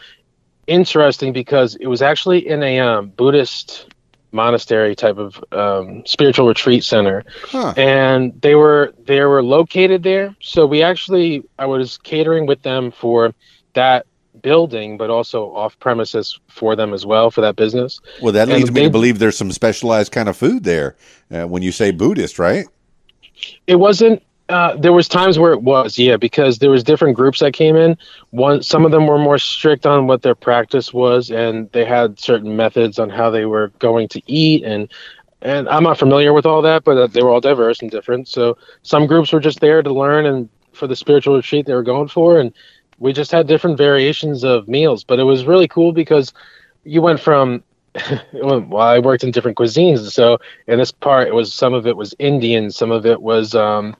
interesting because it was actually in a um, Buddhist monastery type of um, spiritual retreat center Huh. and they were they were located there so we actually i was catering with them for that building but also off premises for them as well for that business Well, that and me they- to believe there's some specialized kind of food there uh, when you say Buddhist, right? it wasn't uh, there was times where it was yeah because there was different groups that came in. One some of them were more strict on what their practice was and they had certain methods on how they were going to eat and and i'm not familiar with all that but uh, they were all diverse and different. So some groups were just there to learn and for the spiritual retreat they were going for and we just had different variations of meals. But it was really cool because you went from well i worked in different cuisines so in this part it was some of it was indian some of it was um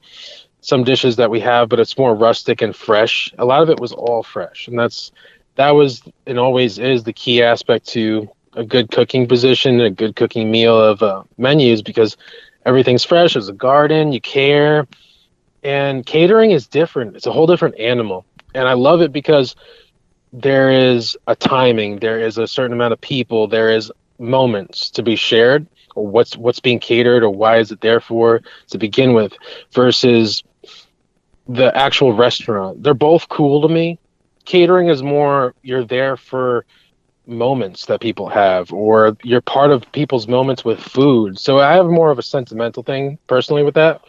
some dishes that we have but it's more rustic and fresh. A lot of it was all fresh and that's that was and always is the key aspect to a good cooking position a good cooking meal of uh, menus because everything's fresh. There's a garden you care and catering is different. It's a whole different animal. And i love it because there is a timing there is a certain amount of people there is moments to be shared or what's what's being catered or why is it there for to begin with versus the actual restaurant. They're both cool to me. Catering is more you're there for moments that people have or you're part of people's moments with food. So i have more of a sentimental thing personally with that.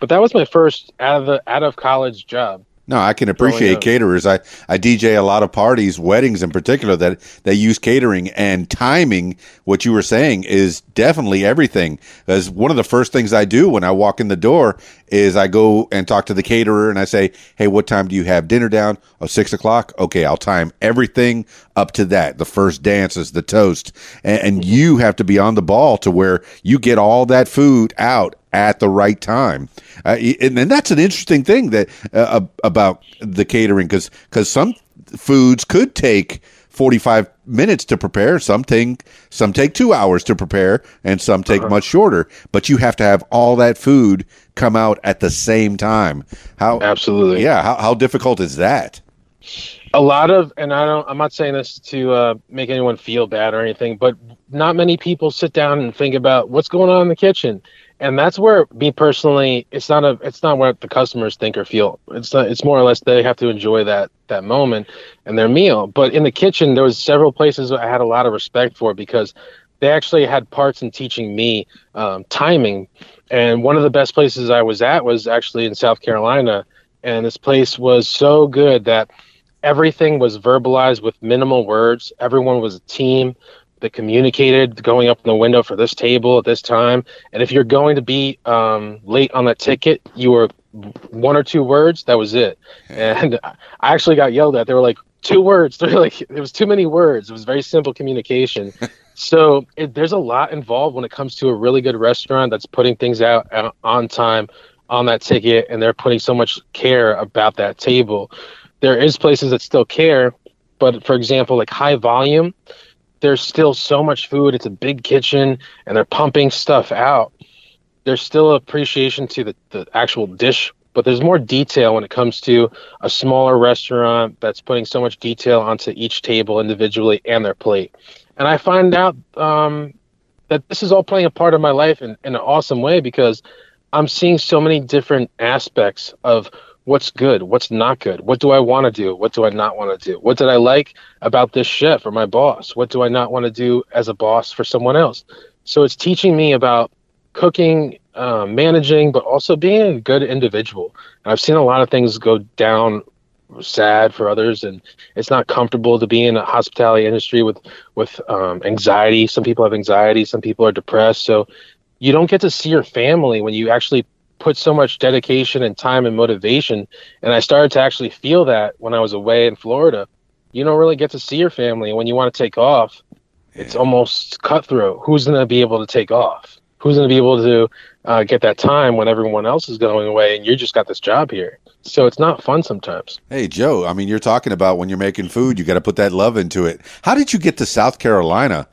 But that was my first out of the out of college job No, I can appreciate caterers. I, I DJ a lot of parties, weddings in particular, that they use catering and timing. What you were saying is definitely everything. As one of the first things I do when I walk in the door is I go and talk to the caterer and I say, "Hey, what time do you have dinner down? Oh, six o'clock. Okay, I'll time everything up to that. The first dance is the toast, and, and you have to be on the ball to where you get all that food out at the right time. Uh, and, and that's an interesting thing that uh, about the catering because because some foods could take 45 minutes to prepare some take some take 2 hours to prepare and some take much shorter but you have to have all that food come out at the same time. How absolutely. yeah how, how difficult is that? A lot of and i don't i'm not saying this to uh, make anyone feel bad or anything but not many people sit down and think about what's going on in the kitchen. And that's where me personally it's not a it's not what the customers think or feel. It's not, it's more or less they have to enjoy that that moment and their meal. But in the kitchen there was several places i had a lot of respect for because they actually had parts in teaching me um, timing and one of the best places i was at was actually in south carolina and this place was so good that everything was verbalized with minimal words. Everyone was a team that communicated going up in the window for this table at this time. And if you're going to be um, late on that ticket, you were one or two words. That was it. And I actually got yelled at. They were like two words. They're like it was too many words. It was very simple communication. so it, there's a lot involved when it comes to a really good restaurant that's putting things out uh, on time on that ticket and they're putting so much care about that table. There is places that still care but for example like high volume there's still so much food. It's a big kitchen and they're pumping stuff out. There's still appreciation to the, the actual dish, but there's more detail when it comes to a smaller restaurant that's putting so much detail onto each table individually and their plate. And I find out um, that this is all playing a part of my life in, in an awesome way because I'm seeing so many different aspects of what's good, what's not good, what do I want to do, what do I not want to do, what did I like about this chef or my boss, what do I not want to do as a boss for someone else. So it's teaching me about cooking, uh, managing, but also being a good individual. And I've seen a lot of things go down sad for others and it's not comfortable to be in a hospitality industry with with um, anxiety. Some people have anxiety some people are depressed. So you don't get to see your family when you actually put so much dedication and time and motivation. And i started to actually feel that when i was away in florida. You don't really get to see your family and when you want to take off it's almost cutthroat. Who's going to be able to take off who's going to be able to uh, get that time when everyone else is going away and you just got this job here so it's not fun sometimes Hey, Joe, I mean, you're talking about when you're making food, you got to put that love into it. How did you get to South Carolina?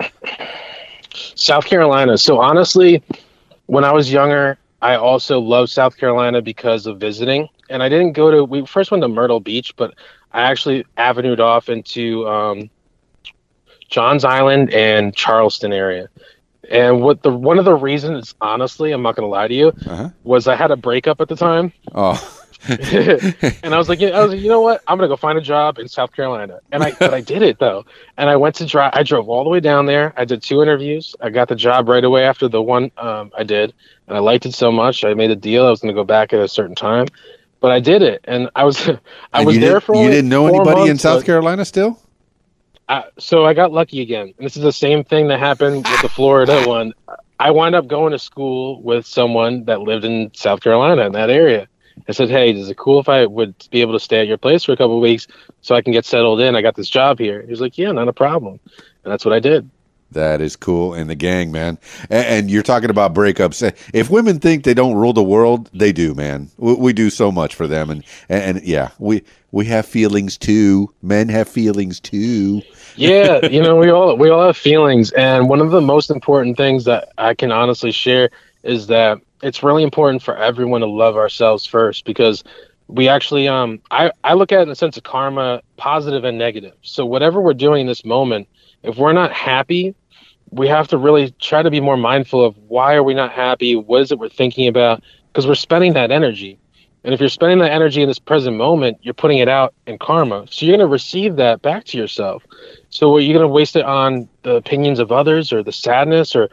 South Carolina. So honestly, when I was younger, I also loved South Carolina because of visiting. And I didn't go to. We first went to Myrtle Beach, but I actually avenued off into um, Johns Island and Charleston area. And what the one of the reasons, honestly, I'm not going to lie to you, Uh-huh. was I had a breakup at the time. Oh, and I was like, I was like, you know what? I'm gonna go find a job in South Carolina, and I, but I did it though. And I went to drive. I drove all the way down there. I did two interviews. I got the job right away after the one um, I did, and I liked it so much. I made a deal. I was gonna go back at a certain time, but I did it, and I was, I and was you there for. you didn't know anybody in South Carolina still? So I got lucky again. And this is the same thing that happened with the Florida one. I wound up going to school with someone that lived in South Carolina in that area. I said, "Hey, is it cool if I would be able to stay at your place for a couple weeks so I can get settled in? I got this job here." He was like, "Yeah, not a problem," and that's what I did. That is cool. And the gang, man. And, and you're talking about breakups. If women think they don't rule the world, they do, man. We, we do so much for them. And, and, and yeah, we, we have feelings too. Men have feelings too. yeah, you know, we all we all have feelings, and one of the most important things that I can honestly share is that it's really important for everyone to love ourselves first because we actually um I I look at it in the sense of karma, positive and negative. So whatever we're doing in this moment, if we're not happy, we have to really try to be more mindful of why are we not happy? What is it we're thinking about? Because we're spending that energy. And if you're spending that energy in this present moment, you're putting it out in karma. So you're going to receive that back to yourself. So are you going to waste it on the opinions of others or the sadness or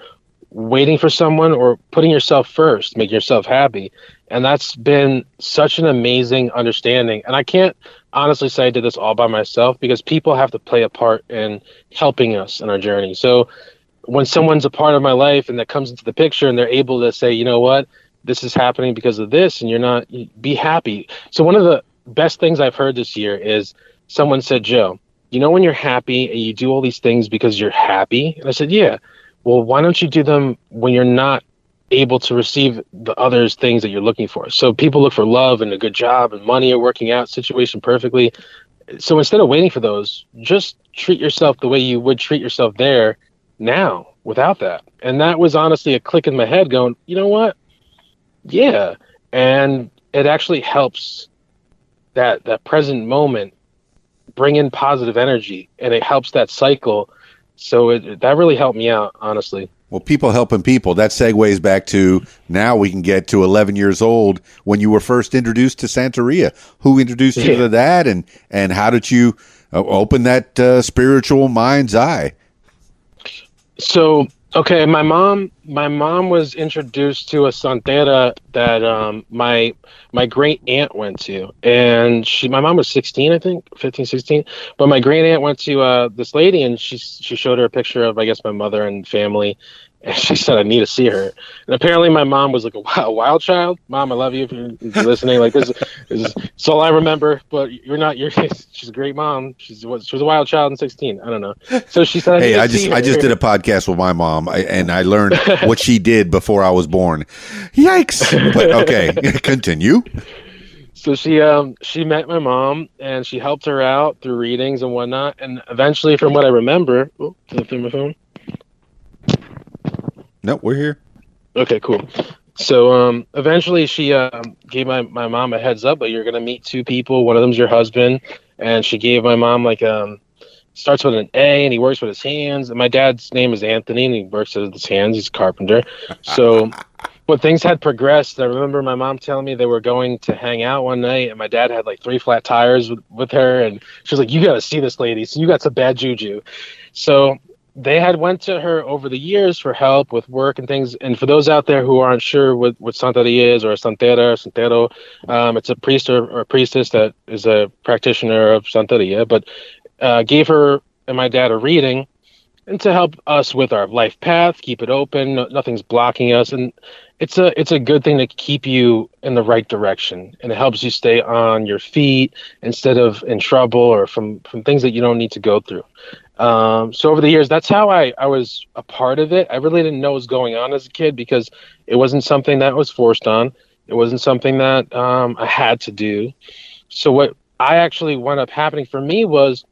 waiting for someone or putting yourself first, making yourself happy? And that's been such an amazing understanding. And I can't honestly say I did this all by myself because people have to play a part in helping us in our journey. So when someone's a part of my life and that comes into the picture and they're able to say, you know what, this is happening because of this, and you're not, be happy. So one of the best things I've heard this year is someone said, Joe, you know when you're happy and you do all these things because you're happy? And I said, yeah. Well, why don't you do them when you're not able to receive the others things that you're looking for? So people look for love and a good job and money or working out situation perfectly. So instead of waiting for those, just treat yourself the way you would treat yourself there now without that. And that was honestly a click in my head going, you know what? Yeah. And it actually helps that that present moment bring in positive energy and it helps that cycle. So it, that really helped me out, honestly. Well, people helping people. That segues back to now we can get to 11 years old when you were first introduced to Santeria. Who introduced you to that, and and how did you uh, open that uh, spiritual mind's eye? So okay, my mom my mom was introduced to a santera that um my my great aunt went to. And she my mom was 16 I think 15 16 but my great aunt went to uh this lady and she she showed her a picture of I guess my mother and family and she said I need to see her. And apparently my mom was like a wild, wild child. Mom I love you. If you're listening like this is, this is all I remember but you're not you're she's a great mom. She's she was a wild child in 16 I don't know. So she said Hey, I just I just did a podcast with my mom, I, and I learned what she did before I was born. Yikes! But okay, continue. so she um she met my mom and she helped her out through readings and whatnot. And eventually from what i remember oh, did I my phone No, we're here. okay cool So um, eventually, she um, gave my, my mom a heads up, but you're gonna meet two people. One of them's your husband, and she gave my mom like um starts with an A, and he works with his hands. And my dad's name is Anthony, and he works with his hands. He's a carpenter. So. But things had progressed. I remember my mom telling me they were going to hang out one night, and my dad had like three flat tires with, with her, and she was like, "You got to see this lady. So you got some bad juju." So they had went to her over the years for help with work and things. And for those out there who aren't sure what, what Santeria is or Santera, Santero, um, it's a priest or, or, a priestess that is a practitioner of Santeria, but uh, gave her and my dad a reading and to help us with our life path, keep it open, no, nothing's blocking us. And it's a it's a good thing to keep you in the right direction and it helps you stay on your feet instead of in trouble or from from things that you don't need to go through um, so over the years, that's how I, I was a part of it. I really didn't know what was going on as a kid because it wasn't something that was forced on. It wasn't something that um, I had to do. So what I actually wound up happening for me was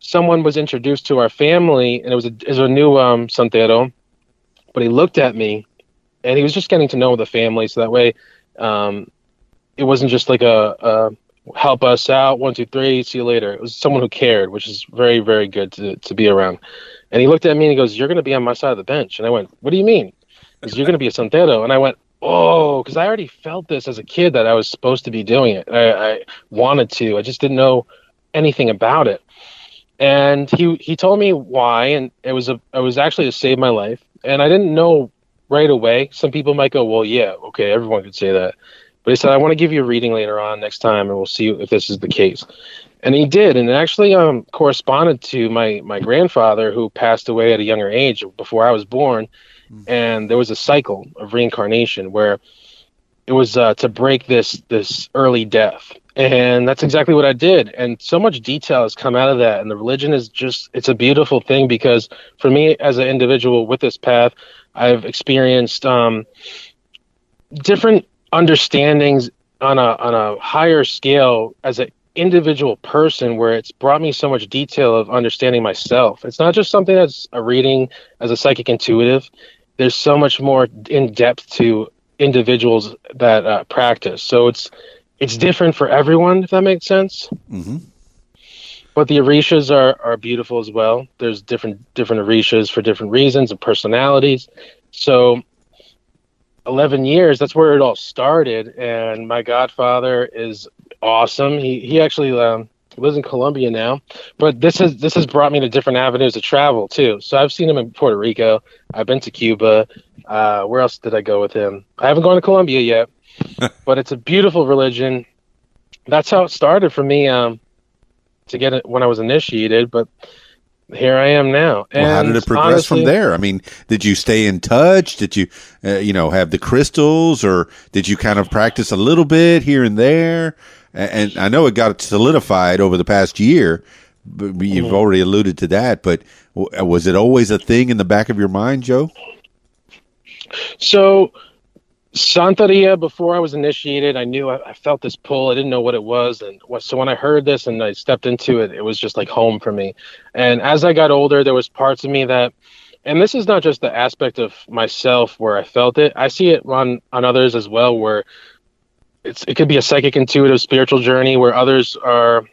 someone was introduced to our family, and it was a, it was a new um, santero, but he looked at me, and he was just getting to know the family, so that way, um, it wasn't just like a, a help us out. One, two, three. See you later. It was someone who cared, which is very, very good to, to be around. And he looked at me and he goes, "You're going to be on my side of the bench." And I went, "What do you mean?" Because you're going to be a santero. And I went, "Oh," because I already felt this as a kid that I was supposed to be doing it. I, I wanted to. I just didn't know anything about it. And he he told me why, and it was a it was actually to save my life. And I didn't know right away. Some people might go, "Well, yeah, okay, everyone could say that." But he said, I want to give you a reading later on next time, and we'll see if this is the case. And he did, and it actually um, corresponded to my my grandfather who passed away at a younger age before I was born. And there was a cycle of reincarnation where it was uh, to break this this early death, and that's exactly what I did. And so much detail has come out of that, and the religion is just it's a beautiful thing because for me as an individual with this path, I've experienced um, different understandings on a on a higher scale as an individual person where it's brought me so much detail of understanding myself. It's not just something that's a reading as a psychic intuitive. There's so much more in depth to individuals that uh, practice. So it's it's different for everyone, if that makes sense. Mm-hmm. But the orishas are are beautiful as well. There's different different orishas for different reasons and personalities. So 11 years that's where it all started and my godfather is awesome. He he actually um, lives in Colombia now but this has this has brought me to different avenues of travel too. So I've seen him in Puerto Rico I've been to Cuba uh, where else did I go with him? I haven't gone to Colombia yet but it's a beautiful religion. That's how it started for me um, to get it when I was initiated but here I am now. And well, how did it progress honestly, from there? I mean, did you stay in touch? Did you, uh, you know, have the crystals, or did you kind of practice a little bit here and there? And, I know it got solidified over the past year. But you've mm-hmm. already alluded to that, but was it always a thing in the back of your mind, Joe? So Santeria, before I was initiated, I knew I, I, felt this pull. I didn't know what it was. And so when I heard this and I stepped into it, it was just like home for me. And as I got older, there was parts of me that, and this is not just the aspect of myself where I felt it. I see it on, on others as well, where it's, it could be a psychic, intuitive, spiritual journey where others are,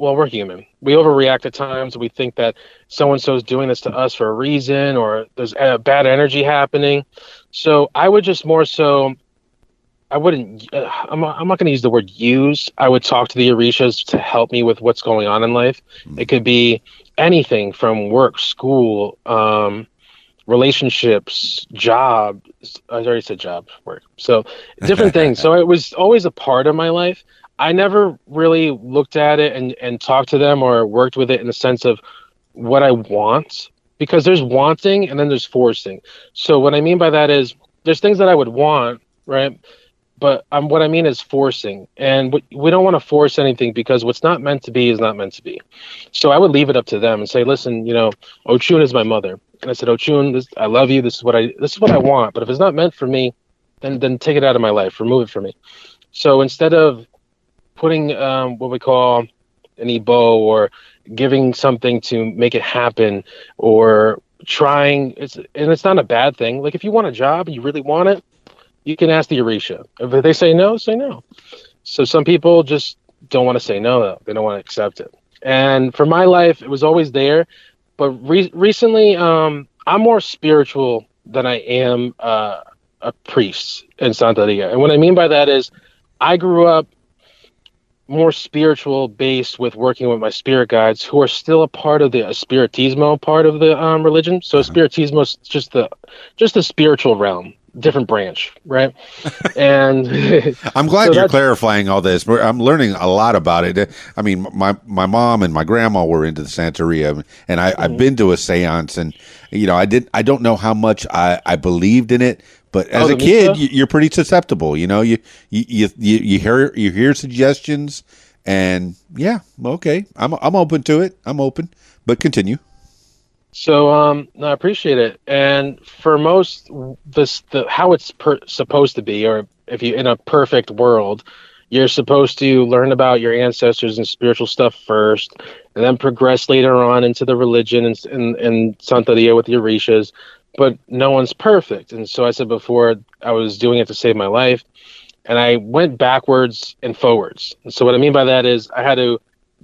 well, we're human. We overreact at times. We think that so and so is doing this to us for a reason, or there's a bad energy happening. So I would just more so, I wouldn't, uh, I'm, I'm not going to use the word use. I would talk to the Orishas to help me with what's going on in life. Mm-hmm. It could be anything from work, school, um, relationships, job. I already said job, work. So different things. So it was always a part of my life. I never really looked at it and, and talked to them or worked with it in the sense of what I want because there's wanting and then there's forcing. So what I mean by that is there's things that I would want, right? But um, what I mean is forcing, and we don't want to force anything because what's not meant to be is not meant to be. So I would leave it up to them and say, listen, you know, Ochun is my mother, and I said, Ochun, this, I love you. This is what I this is what I want. But if it's not meant for me, then then take it out of my life, remove it from me. So instead of putting um, what we call an ebo or giving something to make it happen or trying it's and it's not a bad thing like if you want a job and you really want it you can ask the Orisha. If they say no, say no. So some people just don't want to say no, though. They don't want to accept it. And for my life, it was always there. But re- recently, um, I'm more spiritual than I am uh, a priest in Santa Santeria. And what I mean by that is, I grew up more spiritual based with working with my spirit guides who are still a part of the spiritismo part of the um, religion so spiritismo is just the just the spiritual realm different branch right and I'm glad So you're clarifying all this. I'm learning a lot about it. I mean, my my mom and my grandma were into the Santeria, and I, Mm-hmm. I've been to a séance, and you know, I did. I don't know how much I, I believed in it, but as Oh, a kid, you're pretty susceptible. You know, you you, you you hear you hear suggestions, and yeah, okay, I'm I'm open to it. I'm open, but continue. So um, no, I appreciate it. And for most, this the how it's per, supposed to be, or if you in a perfect world, you're supposed to learn about your ancestors and spiritual stuff first, and then progress later on into the religion and and, and Santeria with the Orishas. But no one's perfect, and so I said before, I was doing it to save my life, and I went backwards and forwards. And so what I mean by that is I had to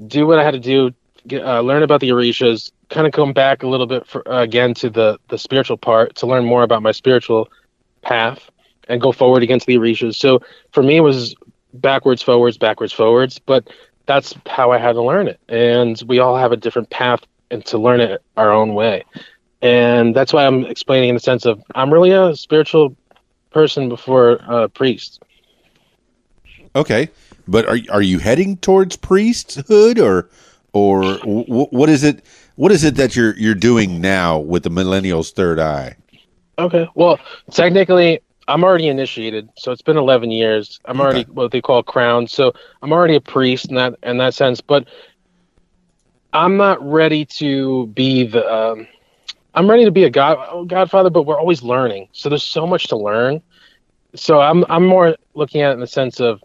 do what I had to do, get, uh, learn about the Orishas, kind of come back a little bit for, uh, again to the the spiritual part to learn more about my spiritual path and go forward against the Orishas. So for me, it was backwards, forwards, backwards, forwards. But that's how I had to learn it, and we all have a different path and to learn it our own way. And that's why I'm explaining in the sense of I'm really a spiritual person before a priest. Okay, but are are you heading towards priesthood or or w- what is it? What is it that you're you're doing now with the millennials' third eye? Okay. Well, technically, I'm already initiated, so it's been 11 years. I'm already Okay. what they call crowned, so I'm already a priest in that in that sense. But I'm not ready to be the. Um, I'm ready to be a god godfather, but we're always learning. So there's so much to learn. So I'm I'm more looking at it in the sense of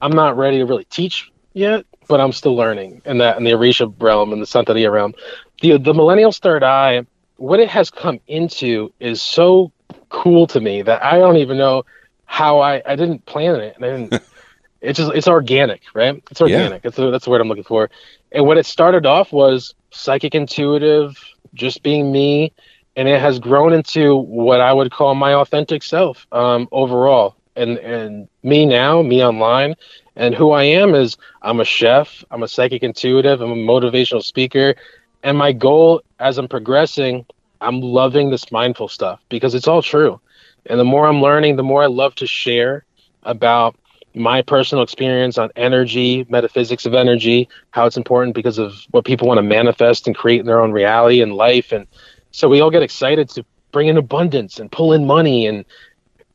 I'm not ready to really teach yet, but I'm still learning in that in the Orisha realm and the Santeria realm. The the millennial's third eye, what it has come into is so cool to me that I don't even know how I I didn't plan it and I didn't. it's just it's organic, right? It's organic. That's the, that's the word I'm looking for. And what it started off was psychic intuitive, just being me, and it has grown into what I would call my authentic self um, overall. And and me now, me online, and who I am is I'm a chef, I'm a psychic intuitive, I'm a motivational speaker, and my goal as I'm progressing, I'm loving this mindful stuff because it's all true. And the more I'm learning, the more I love to share about my personal experience on energy, metaphysics of energy, how it's important because of what people want to manifest and create in their own reality and life. And so we all get excited to bring in abundance and pull in money. And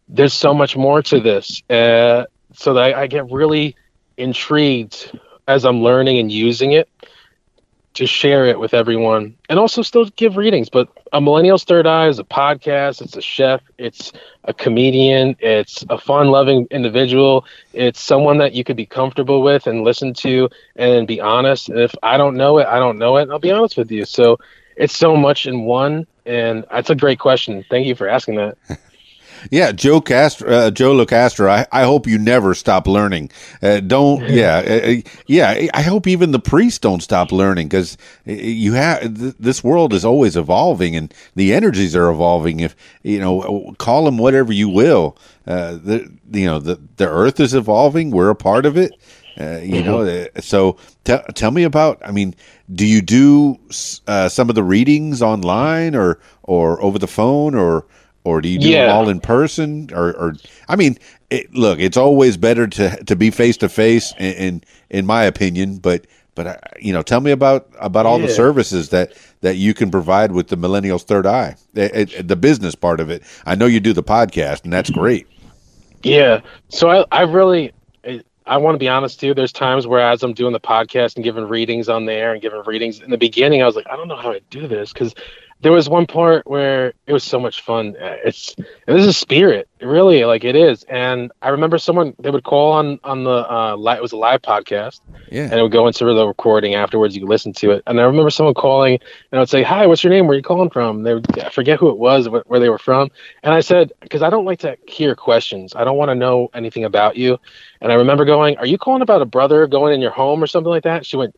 there's so much more to this. Uh, so that I, I get really intrigued as I'm learning and using it to share it with everyone and also still give readings. But a Millennial's Third Eye is a podcast, it's a chef, it's a comedian, it's a fun loving individual, it's someone that you could be comfortable with and listen to and be honest. And if I don't know it, I don't know it. I'll be honest with you. So it's so much in one. And that's a great question. Thank you for asking that. Yeah, Joe Castro, uh, Joe LaCastro. I, I hope you never stop learning. Uh, don't, yeah, uh, uh, yeah. I hope even the priests don't stop learning because you have th- this world is always evolving and the energies are evolving. If you know, call them whatever you will. Uh, the you know the the Earth is evolving. We're a part of it. Uh, you know, uh, so tell tell me about. I mean, do you do uh, some of the readings online or or over the phone or? Or do you do Yeah. them all in person or, or i mean it, look it's always better to to be face to face in in- my opinion but but uh, you know tell me about about all the services that that you can provide with the millennials third eye It- it- the business part of it i know you do the podcast and that's great Yeah. So I, I really, I, I want to be honest too. There's times where as I'm doing the podcast and giving readings on there and giving readings in the beginning, I was like, I don't know how to do this because there was one part where it was so much fun. Uh, It's this is spirit, really, like it is. And I remember someone they would call on on the uh, li- it was a live podcast, Yeah. and it would go into the recording afterwards. You could listen to it, and I remember someone calling, and I would say, "Hi, what's your name? Where are you calling from?" They would, I forget who it was, wh- where they were from, and I said, "Because I don't like to hear questions. I don't want to know anything about you." And I remember going, "Are you calling about a brother going in your home or something like that?" She went,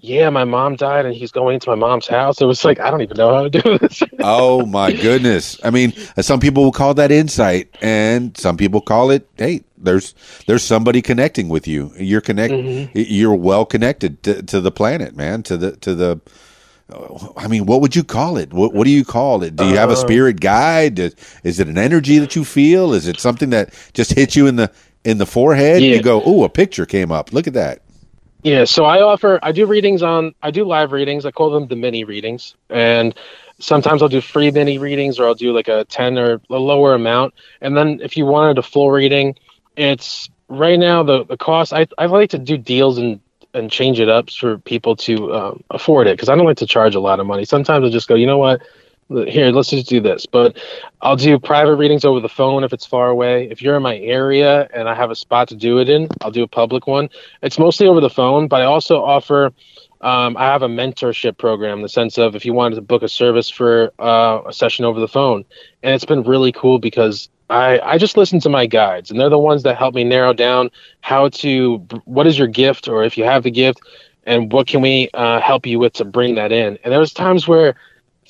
"Yeah, my mom died, and he's going into my mom's house." It was like I don't even know how to do this. Oh my goodness! I mean, uh, some people will call that insight, and some people call it, "Hey, there's there's somebody connecting with you. You're connect. You're well connected to, to the planet, man. To the to the. I mean, what would you call it? What what do you call it? Do you have a spirit guide? Is, is it an energy that you feel? Is it something that just hits you in the in the forehead? Yeah. You go, "Oh, a picture came up. Look at that." Yeah, so I offer I do readings on I do live readings. I call them the mini readings. And sometimes I'll do free mini readings or I'll do like a 10 or a lower amount. And then if you wanted a full reading, it's right now the the cost I I like to do deals and and change it up for people to um, afford it because I don't like to charge a lot of money. Sometimes I just go, you know what? Here, let's just do this. But I'll do private readings over the phone if it's far away. If you're in my area and I have a spot to do it in, I'll do a public one. It's mostly over the phone, but I also offer. Um, I have a mentorship program in the sense of if you wanted to book a service for uh, a session over the phone, and it's been really cool because I I just listen to my guides, and they're the ones that help me narrow down how to what is your gift, or if you have the gift, and what can we uh, help you with to bring that in. And there was times where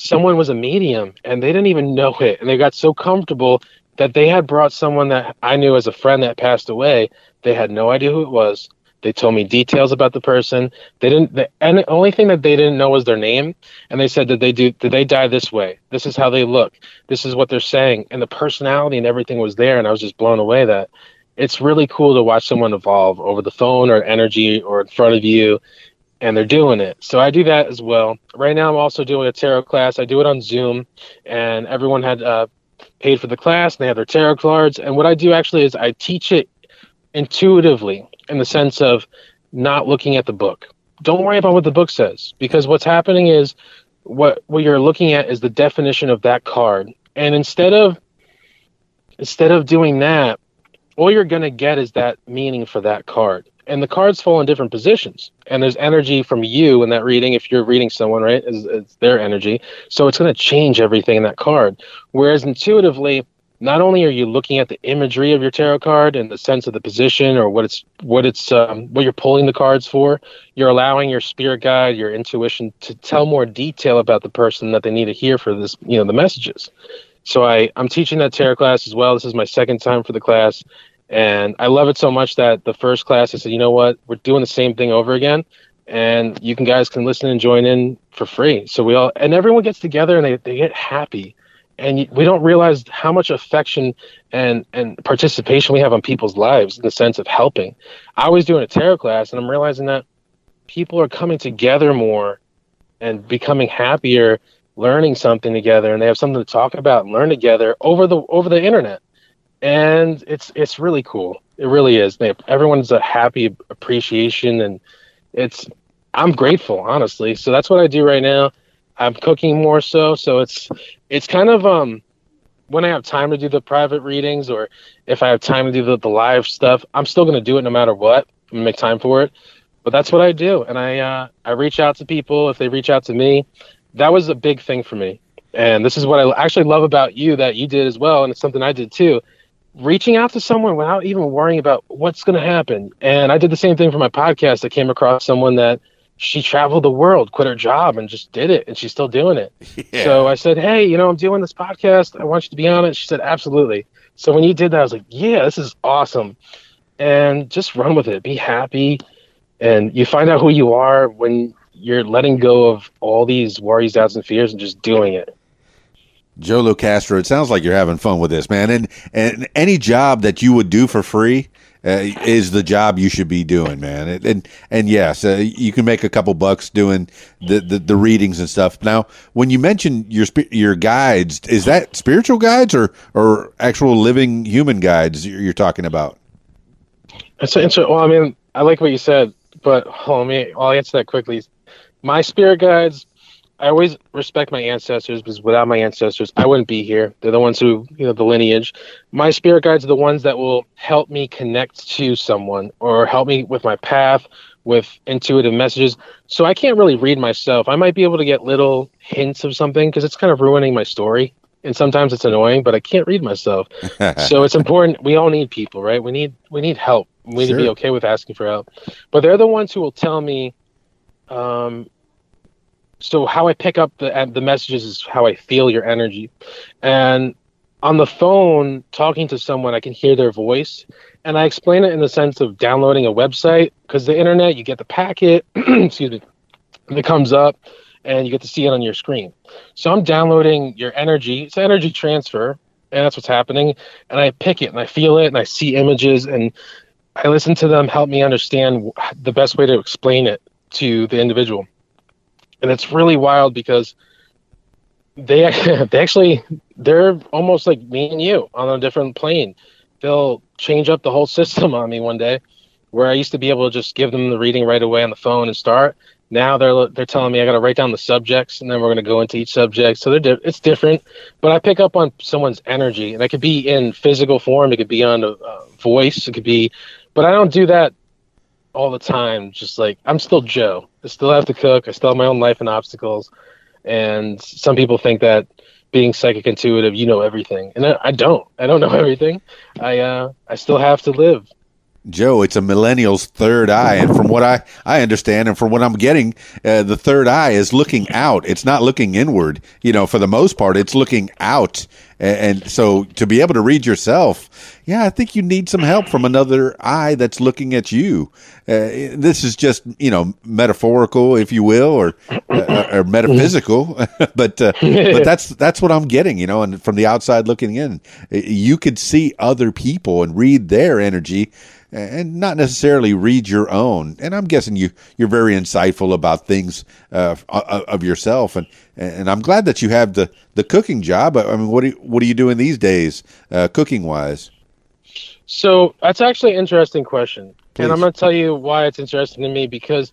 someone was a medium and they didn't even know it, and they got so comfortable that they had brought someone that I knew as a friend that passed away. They had no idea who it was. They told me details about the person. They didn't. The, and the only thing that they didn't know was their name. And they said that they do. Did they die this way? This is how they look. This is what they're saying. And the personality and everything was there. And I was just blown away that it's really cool to watch someone evolve over the phone or energy or in front of you. And they're doing it. So I do that as well. Right now, I'm also doing a tarot class. I do it on Zoom, and everyone had uh, paid for the class. And they have their tarot cards. And what I do actually is I teach it intuitively in the sense of not looking at the book. Don't worry about what the book says because what's happening is what what you're looking at is the definition of that card. And instead of instead of doing that, all you're going to get is that meaning for that card. And the cards fall in different positions. And there's energy from you in that reading if you're reading someone, right? It's, it's their energy. So it's going to change everything in that card. Whereas intuitively, not only are you looking at the imagery of your tarot card and the sense of the position or what it's what it's um, what you're pulling the cards for you're allowing your spirit guide your intuition to tell more detail about the person that they need to hear for this you know the messages so i i'm teaching that tarot class as well this is my second time for the class and i love it so much that the first class i said you know what we're doing the same thing over again and you can guys can listen and join in for free so we all and everyone gets together and they, they get happy and we don't realize how much affection and and participation we have on people's lives in the sense of helping. I was doing a tarot class, and I'm realizing that people are coming together more and becoming happier, learning something together, and they have something to talk about and learn together over the over the internet. And it's it's really cool. It really is. They, everyone's a happy appreciation, and it's I'm grateful, honestly. So that's what I do right now. I'm cooking more so, so it's it's kind of um when I have time to do the private readings or if I have time to do the, the live stuff, I'm still gonna do it no matter what. I'm gonna make time for it. But that's what I do. And I uh I reach out to people if they reach out to me. That was a big thing for me. And this is what I actually love about you that you did as well, and it's something I did too. Reaching out to someone without even worrying about what's gonna happen. And I did the same thing for my podcast. I came across someone that she traveled the world, quit her job, and just did it, and she's still doing it. So I said, "Hey, you know, I'm doing this podcast. I want you to be on it." She said, "Absolutely." So when you did that, I was like, "Yeah, this is awesome," and just run with it. Be happy, and you find out who you are when you're letting go of all these worries, doubts, and fears, and just doing it. Joe Locastro, it sounds like you're having fun with this, man. And and any job that you would do for free uh, is the job you should be doing, man. And and, and yes, uh, you can make a couple bucks doing the, the, the readings and stuff. Now, when you mention your your guides, is that spiritual guides or or actual living human guides you're talking about? It's it's well, I mean, I like what you said, but on, let me I'll answer that quickly. My spirit guides, I always respect my ancestors because without my ancestors, I wouldn't be here. They're the ones who, you know, the lineage. My spirit guides are the ones that will help me connect to someone or help me with my path, with intuitive messages. So I can't really read myself. I might be able to get little hints of something because it's kind of ruining my story. And sometimes it's annoying, but I can't read myself. so it's important. We all need people, right? We need we need help. We need to be okay with asking for help. But they're the ones who will tell me um, so how I pick up the the messages is how I feel your energy, and on the phone talking to someone, I can hear their voice, and I explain it in the sense of downloading a website because the internet, you get the packet, excuse me, it comes up, and you get to see it on your screen. So I'm downloading your energy. It's energy transfer, and that's what's happening. And I pick it, and I feel it, and I see images, and I listen to them help me understand the best way to explain it to the individual and it's really wild because they they actually they're almost like me and you on a different plane. They'll change up the whole system on me one day, where I used to be able to just give them the reading right away on the phone and start. Now they're they're telling me I got to write down the subjects and then we're going to go into each subject. So they're di- it's different, but I pick up on someone's energy, and it could be in physical form, it could be on a uh, voice, it could be, but I don't do that all the time. Just like I'm still Joe. I still have to cook. I still have my own life and obstacles. And some people think that being psychic intuitive, you know everything, and I, I don't. I don't know everything. I uh, I still have to live. Joe, it's a millennial's third eye, and from what I I understand, and from what I'm getting, uh, the third eye is looking out. It's not looking inward. You know, for the most part, it's looking out. And, and so, to be able to read yourself, yeah, I think you need some help from another eye that's looking at you. Uh, this is just you know metaphorical, if you will, or uh, or metaphysical, but uh, but that's that's what I'm getting. You know, and from the outside looking in, you could see other people and read their energy and not necessarily read your own. And I'm guessing you you're very insightful about things uh, of of yourself, and and I'm glad that you have the the cooking job. I mean, what are you, what are you doing these days, uh, cooking wise? So that's actually an interesting question, Please. and I'm going to tell you why it's interesting to me because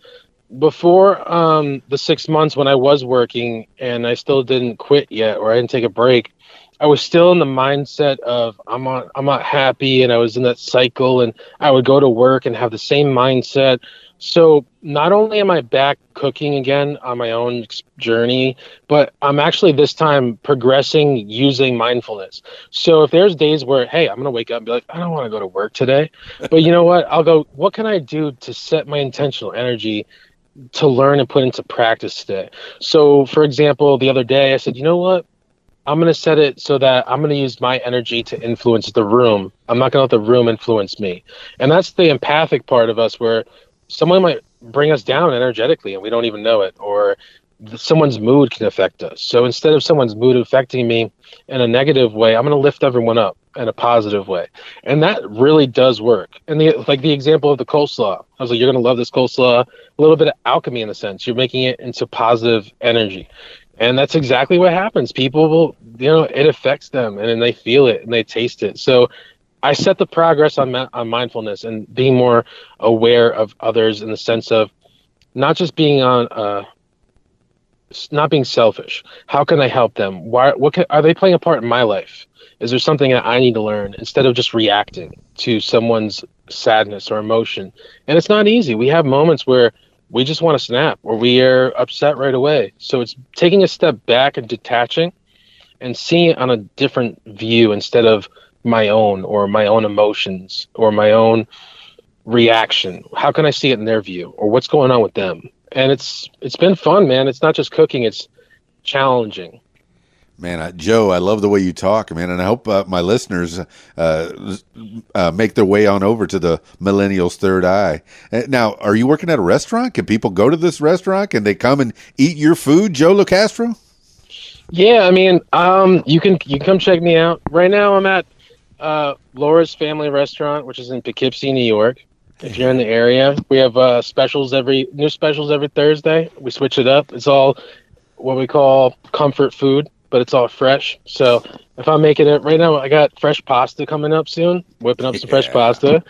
before um, the six months when I was working and I still didn't quit yet or I didn't take a break, I was still in the mindset of I'm not I'm not happy, and I was in that cycle, and I would go to work and have the same mindset. So not only am I back cooking again on my own journey, but I'm actually this time progressing using mindfulness. So if there's days where, hey, I'm gonna wake up and be like, I don't want to go to work today, but you know what? I'll go. What can I do to set my intentional energy to learn and put into practice today? So, for example, the other day I said, you know what? I'm going to set it so that I'm going to use my energy to influence the room. I'm not going to let the room influence me. And that's the empathic part of us where someone might bring us down energetically and we don't even know it, or someone's mood can affect us. So instead of someone's mood affecting me in a negative way, I'm going to lift everyone up in a positive way. And that really does work. And the like the example of the coleslaw. I was like, you're to love this coleslaw. A little bit of alchemy in the sense. You're making it into positive energy and that's exactly what happens. People will you know it affects them and then they feel it and they taste it. So i set the progress on, ma- on mindfulness and being more aware of others in the sense of not just being on uh not being selfish. How can i help them? Why what can, are they playing a part in my life? Is there something that i need to learn? Instead of just reacting to someone's sadness or emotion. And it's not easy. We have moments where we just want to snap or we are upset right away. So it's taking a step back and detaching and seeing it on a different view instead of my own or my own emotions or my own reaction. How can I see it in their view or what's going on with them? And it's it's been fun, man. It's not just cooking, it's challenging. Man, I, Joe, I love the way you talk, man, and I hope uh, my listeners uh, uh, make their way on over to the Millennials Third Eye. Uh, Now, are you working at a restaurant? Can people go to this restaurant? Can they come and eat your food, Joe LoCastro? Yeah, I mean, um, you can you can come check me out. Right now, I'm at uh, Laura's Family Restaurant, which is in Poughkeepsie, New York. If you're in the area, we have uh, specials every new specials every Thursday. We switch it up. It's all what we call comfort food, but it's all fresh. So if I'm making it right now, I got fresh pasta coming up soon. Whipping up some fresh pasta.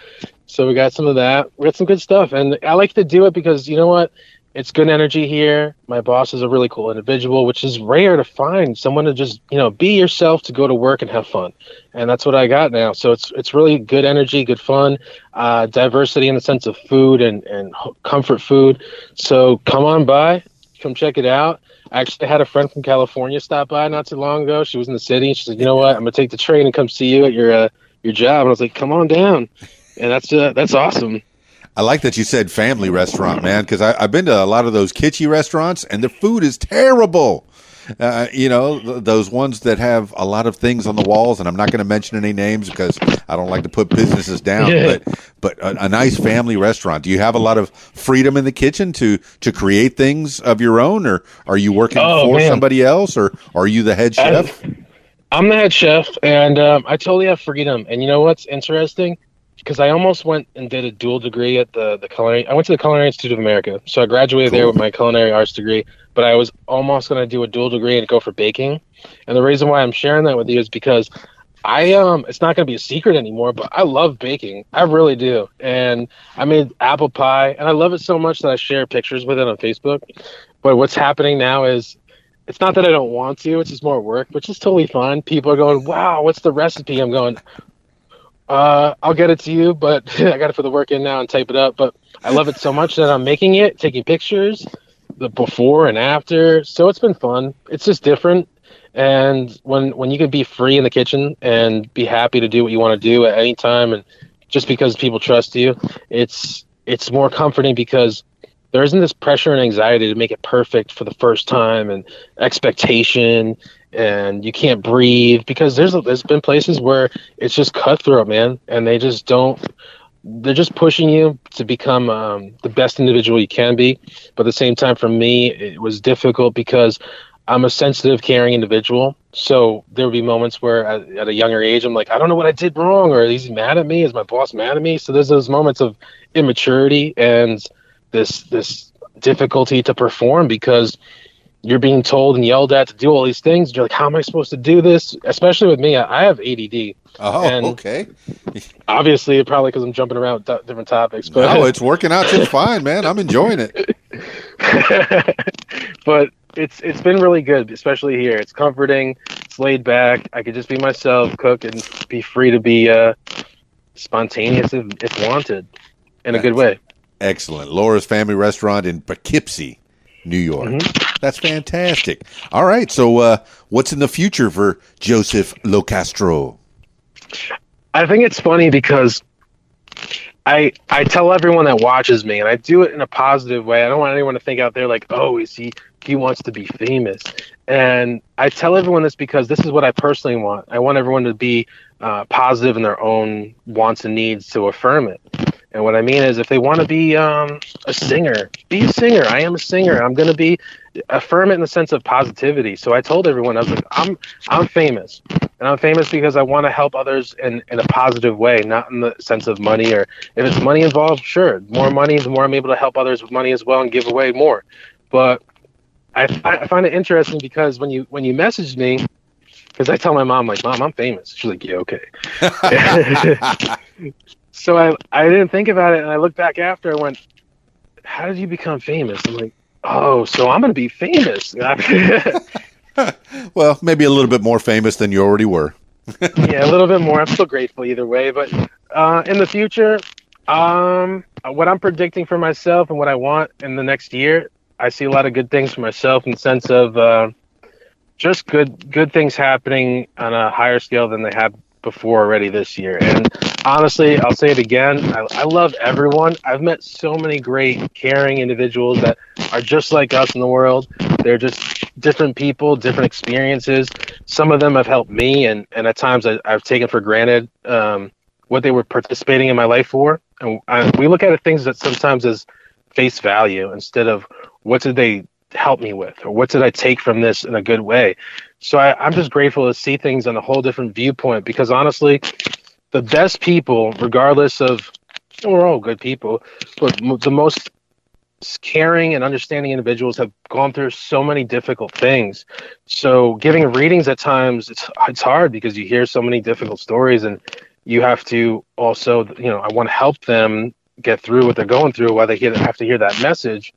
So we got some of that. We got some good stuff, and I like to do it because you know what? it's good energy here. My boss is a really cool individual, which is rare to find someone to just you know be yourself to go to work and have fun, and that's what I got now. So it's it's really good energy, good fun, uh, diversity in the sense of food and and comfort food. So come on by, come check it out. I actually had a friend from California stop by not too long ago. She was in the city. She said, "You know what? I'm gonna take the train and come see you at your uh, your job." And I was like, "Come on down," and that's uh, that's awesome. I like that you said family restaurant, man, because I've been to a lot of those kitschy restaurants and the food is terrible. Uh, you know, th- those ones that have a lot of things on the walls, and I'm not going to mention any names because I don't like to put businesses down. Yeah. But but a, a nice family restaurant. Do you have a lot of freedom in the kitchen to to create things of your own, or are you working Oh, for man. somebody else, or are you the head chef? I'm the head chef, and um, I totally have freedom. And you know what's interesting? Because I almost went and did a dual degree at the the culinary. I went to the Culinary Institute of America, so I graduated there with my culinary arts degree. But I was almost going to do a dual degree and go for baking. And the reason why I'm sharing that with you is because I um, it's not going to be a secret anymore. But I love baking. I really do. And I made apple pie, and I love it so much that I share pictures with it on Facebook. But what's happening now is it's not that I don't want to, it's just more work, which is totally fine. People are going, Wow, what's the recipe? I'm going, uh, I'll get it to you, but I got to put the work in now and type it up. But I love it so much that I'm making it, taking pictures, the before and after. So it's been fun. It's just different. And when when you can be free in the kitchen and be happy to do what you want to do at any time, and just because people trust you, it's it's more comforting because there isn't this pressure and anxiety to make it perfect for the first time and expectation and you can't breathe because there's there's been places where it's just cutthroat man and they just don't they're just pushing you to become um, the best individual you can be. But at the same time for me it was difficult because i'm a sensitive caring individual. So there would be moments where at, at a younger age i'm like i don't know what i did wrong or is he mad at me? Is my boss mad at me? So there's those moments of immaturity and this this difficulty to perform because you're being told and yelled at to do all these things. You're like, how am I supposed to do this? Especially with me, I have ADD. Oh, And- okay. Obviously, probably because I'm jumping around different topics. But No, it's working out just fine, man. I'm enjoying it. but it's it's been really good, especially here. It's comforting. It's laid back. I could just be myself, cook, and be free to be uh, spontaneous if, if wanted, in a good way. Excellent. Laura's Family Restaurant in Poughkeepsie, New York. Mm-hmm. That's fantastic. All right. So, uh, what's in the future for Joseph Locastro? I think it's funny because I I tell everyone that watches me, and I do it in a positive way. I don't want anyone to think out there like, oh, is he he wants to be famous. And I tell everyone this because this is what I personally want. I want everyone to be uh, positive in their own wants and needs to affirm it. And what I mean is, if they want to be um, a singer, be a singer. I am a singer. I'm going to be affirm it in the sense of positivity. So I told everyone, I was like, I'm I'm famous, and I'm famous because I want to help others in in a positive way, not in the sense of money or if it's money involved. Sure, more money, the more I'm able to help others with money as well and give away more. But I, I find it interesting because when you when you message me, because I tell my mom like, Mom, I'm famous. She's like, Yeah, okay. so I I didn't think about it, and I looked back after. I went, How did you become famous? I'm like, Oh, so I'm gonna be famous. Well, maybe a little bit more famous than you already were. yeah, a little bit more. I'm still grateful either way. But uh, in the future, um, what I'm predicting for myself and what I want in the next year, I see a lot of good things for myself in the sense of uh, just good good things happening on a higher scale than they have before already this year. And honestly, I'll say it again. I, I love everyone. I've met so many great, caring individuals that are just like us in the world. They're just different people, different experiences. Some of them have helped me, and, and at times I, I've taken for granted um, what they were participating in my life for. And I, we look at things that sometimes as face value instead of what did they help me with or what did I take from this in a good way. So I, I'm just grateful to see things on a whole different viewpoint because honestly, the best people, regardless of, we're all good people, but the most caring and understanding individuals have gone through so many difficult things. So giving readings at times it's it's hard because you hear so many difficult stories and you have to also you know I want to help them get through what they're going through while they have to hear that message.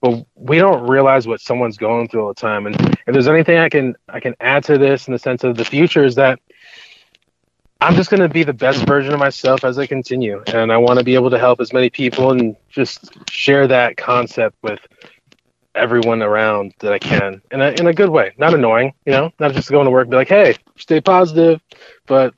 but we don't realize what someone's going through all the time. And if there's anything I can I can add to this in the sense of the future is that I'm just going to be the best version of myself as I continue, and I want to be able to help as many people and just share that concept with everyone around that I can in a in a good way, not annoying, you know, not just going to work and be like, hey, stay positive, but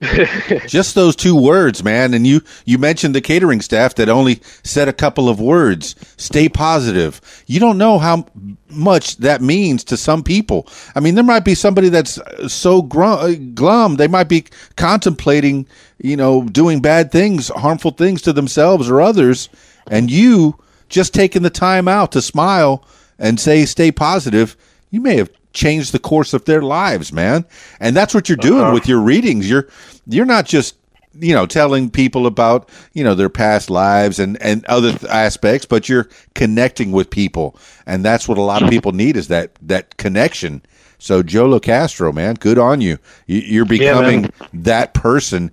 just those two words, man. And you you mentioned the catering staff that only said a couple of words. Stay positive. You don't know how much that means to some people. I mean, there might be somebody that's so glum, uh, glum they might be contemplating, you know, doing bad things, harmful things to themselves or others, and you just taking the time out to smile and say stay positive. You may have change the course of their lives, man. And that's what you're doing uh-huh. with your readings. You're you're not just you know telling people about you know their past lives and and other th- aspects but you're connecting with people. And that's what a lot of people need is that that connection. So joe locastro man good on you. You're becoming yeah, that person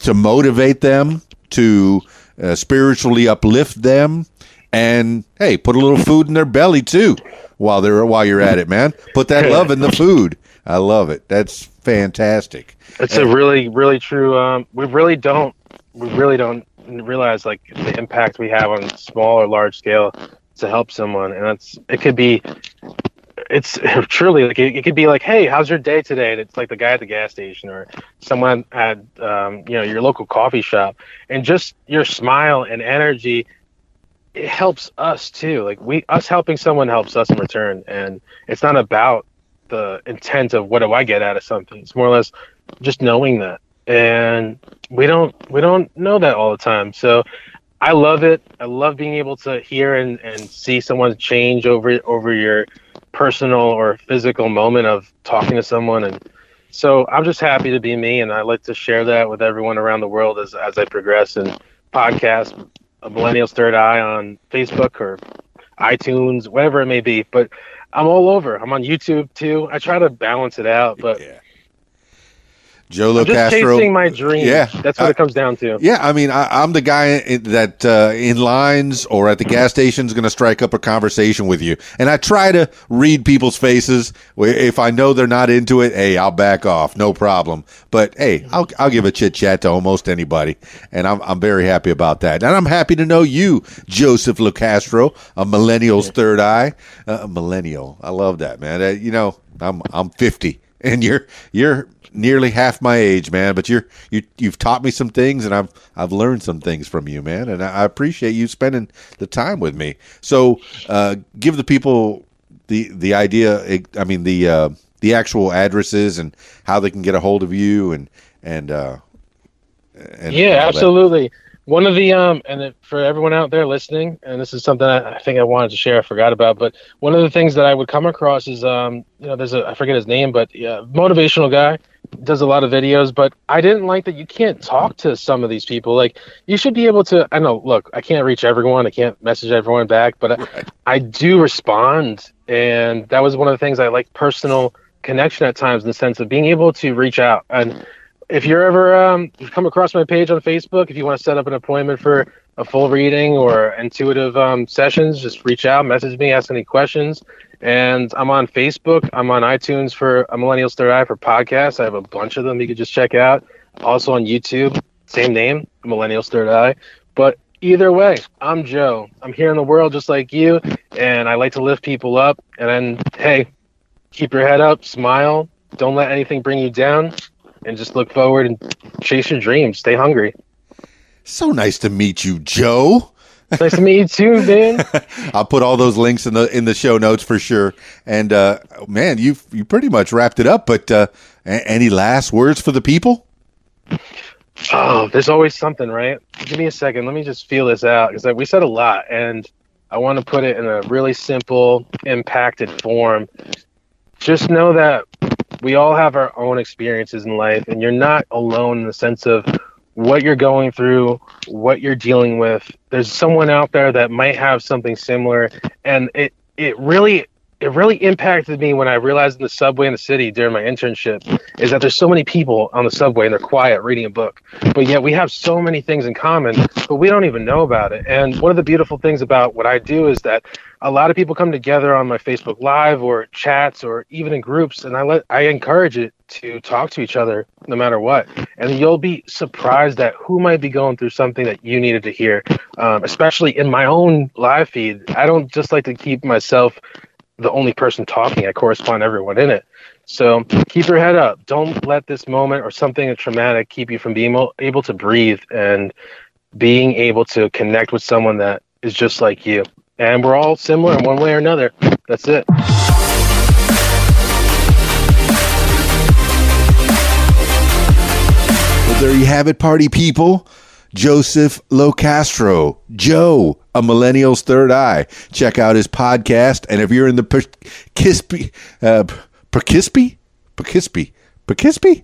to motivate them to uh, spiritually uplift them. And hey put a little food in their belly too while they're while you're at it, man. Put that love in the food. I love it. That's fantastic. It's and, a really, really true. Um, we really don't, we really don't realize like the impact we have on small or large scale to help someone, and that's it could be. It's truly like it, it could be like, hey, how's your day today? And it's like the guy at the gas station or someone at um, you know your local coffee shop, and just your smile and energy it helps us too. Like we us helping someone helps us in return, and it's not about the intent of what do I get out of something. It's more or less just knowing that, and we don't we don't know that all the time. So I love it. I love being able to hear and, and see someone change over over your personal or physical moment of talking to someone and so I'm just happy to be me and I like to share that with everyone around the world as as I progress and podcast a Millennials Third Eye on Facebook or iTunes, whatever it may be. But I'm all over. I'm on YouTube too. I try to balance it out, but yeah. Joe Locastro. Just chasing my dream. Yeah, that's what I, it comes down to. Yeah, I mean, I, am the guy that uh, in lines or at the gas station is going to strike up a conversation with you, and I try to read people's faces. If I know they're not into it, hey, I'll back off, no problem. But hey, I'll I'll give a chit chat to almost anybody, and I'm I'm very happy about that. And I'm happy to know you, Joseph Locastro, a millennial's third eye, uh, millennial. I love that man. Uh, you know, I'm I'm 50 and you're you're nearly half my age, man. But you're you you've taught me some things, and I've I've learned some things from you, man. And I, appreciate you spending the time with me. So, uh, give the people the the idea. I mean the uh, the actual addresses and how they can get a hold of you and and uh, and yeah, absolutely. One of the um and for everyone out there listening and this is something I, I, think i wanted to share i forgot about but one of the things that i would come across is um you know there's a i forget his name but yeah motivational guy does a lot of videos but i didn't like that you can't talk to some of these people like you should be able to i know look i can't reach everyone i can't message everyone back but right. I, I do respond and that was one of the things i like personal connection at times in the sense of being able to reach out and if you're ever um, come across my page on Facebook, if you want to set up an appointment for a full reading or intuitive um, sessions, just reach out, message me, ask any questions. And I'm on Facebook. I'm on iTunes for a Millennials Third Eye for podcasts. I have a bunch of them you could just check out. Also on YouTube, same name, Millennials Third Eye. But either way, I'm Joe. I'm here in the world just like you, and I like to lift people up. And then, hey, keep your head up, smile, don't let anything bring you down and just look forward and chase your dreams. Stay hungry. So nice to meet you, Joe. nice to meet you too, man. I'll put all those links in the in the show notes for sure. And uh, man, you you pretty much wrapped it up. But uh, any last words for the people? Oh, there's always something, right? Give me a second. Let me just feel this out because we said a lot, and I want to put it in a really simple, impacted form. Just know that we all have our own experiences in life, and you're not alone in the sense of what you're going through, what you're dealing with. There's someone out there that might have something similar, and it it really it really impacted me when I realized in the subway in the city during my internship is that there's so many people on the subway and they're quiet reading a book, but yet we have so many things in common, but we don't even know about it. And one of the beautiful things about what I do is that a lot of people come together on my Facebook Live or chats or even in groups, and I let I encourage it to talk to each other no matter what. And you'll be surprised at who might be going through something that you needed to hear, um, especially in my own live feed. I don't just like to keep myself the only person talking. I correspond everyone in it. So keep your head up. Don't let this moment or something traumatic keep you from being able to breathe and being able to connect with someone that is just like you. And we're all similar in one way or another. That's it. Well, there you have it, party people. Joseph Locastro, Joe, a millennial's third eye. Check out his podcast. And if you're in the Perkispy, uh, Perkispy, Perkispy,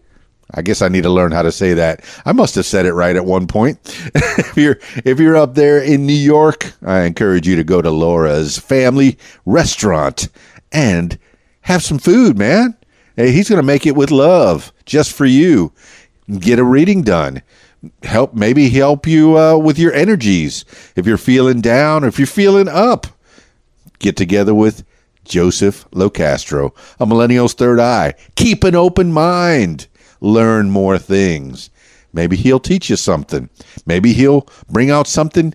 I guess I need to learn how to say that. I must have said it right at one point. if you're if you're up there in New York, I encourage you to go to Laura's Family Restaurant and have some food, man. Hey, he's going to make it with love just for you. Get a reading done help maybe help you uh, with your energies. If you're feeling down or if you're feeling up get together with joseph locastro a millennial's third eye. Keep an open mind. Learn more things. Maybe he'll teach you something. Maybe he'll bring out something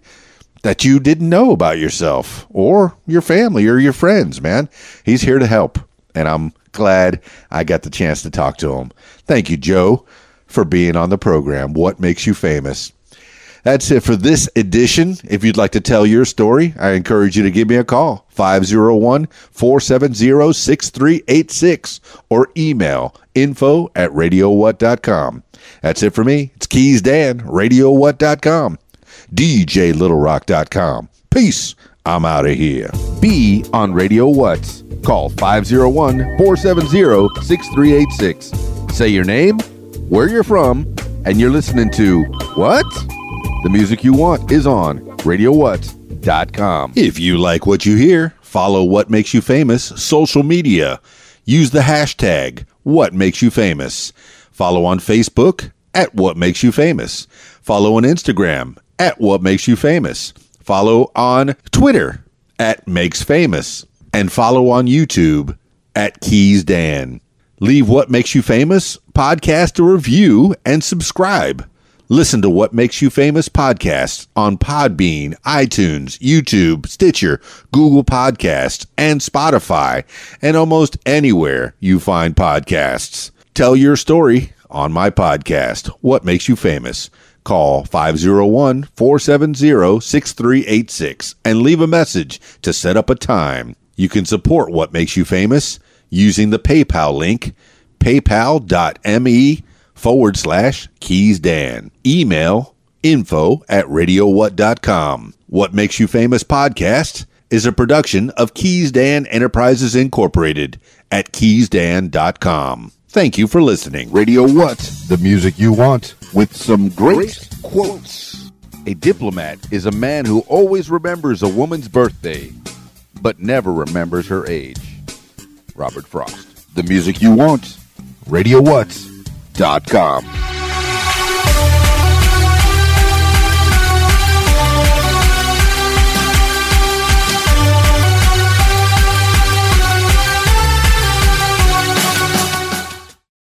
that you didn't know about yourself or your family or your friends man. He's here to help and i'm glad i got the chance to talk to him. Thank you joe for being on the program. What makes you famous? That's it for this edition. If you'd like to tell your story, I encourage you to give me a call, 501 470 6386, or email info at radiowhat.com. That's it for me. It's Keys Dan, radiowhat.com, djlittlerock.com. Peace. I'm out of here. Be on Radio What. Call 501 470 6386. Say your name where you're from, and you're listening to what? The music you want is on RadioWhat.com. If you like what you hear, follow What Makes You Famous social media. Use the hashtag What Makes You Famous. Follow on Facebook at What Makes You Famous. Follow on Instagram at What Makes You Famous. Follow on Twitter at Makes Famous. And follow on YouTube at Keys Dan. Leave What Makes You Famous podcast a review and subscribe. Listen to What Makes You Famous podcasts on Podbean, iTunes, YouTube, Stitcher, Google Podcasts, and Spotify, and almost anywhere you find podcasts. Tell your story on my podcast, What Makes You Famous. Call 501 470 6386 and leave a message to set up a time. You can support What Makes You Famous using the PayPal link, paypal.me forward slash Keys Dan. Email info at radiowhat.com. What Makes You Famous podcast is a production of Keys Dan Enterprises Incorporated at keysdan.com. Thank you for listening. Radio What? The music you want with some great, quotes. A diplomat is a man who always remembers a woman's birthday, but never remembers her age. Robert Frost. The music you want. RadioWhat.com.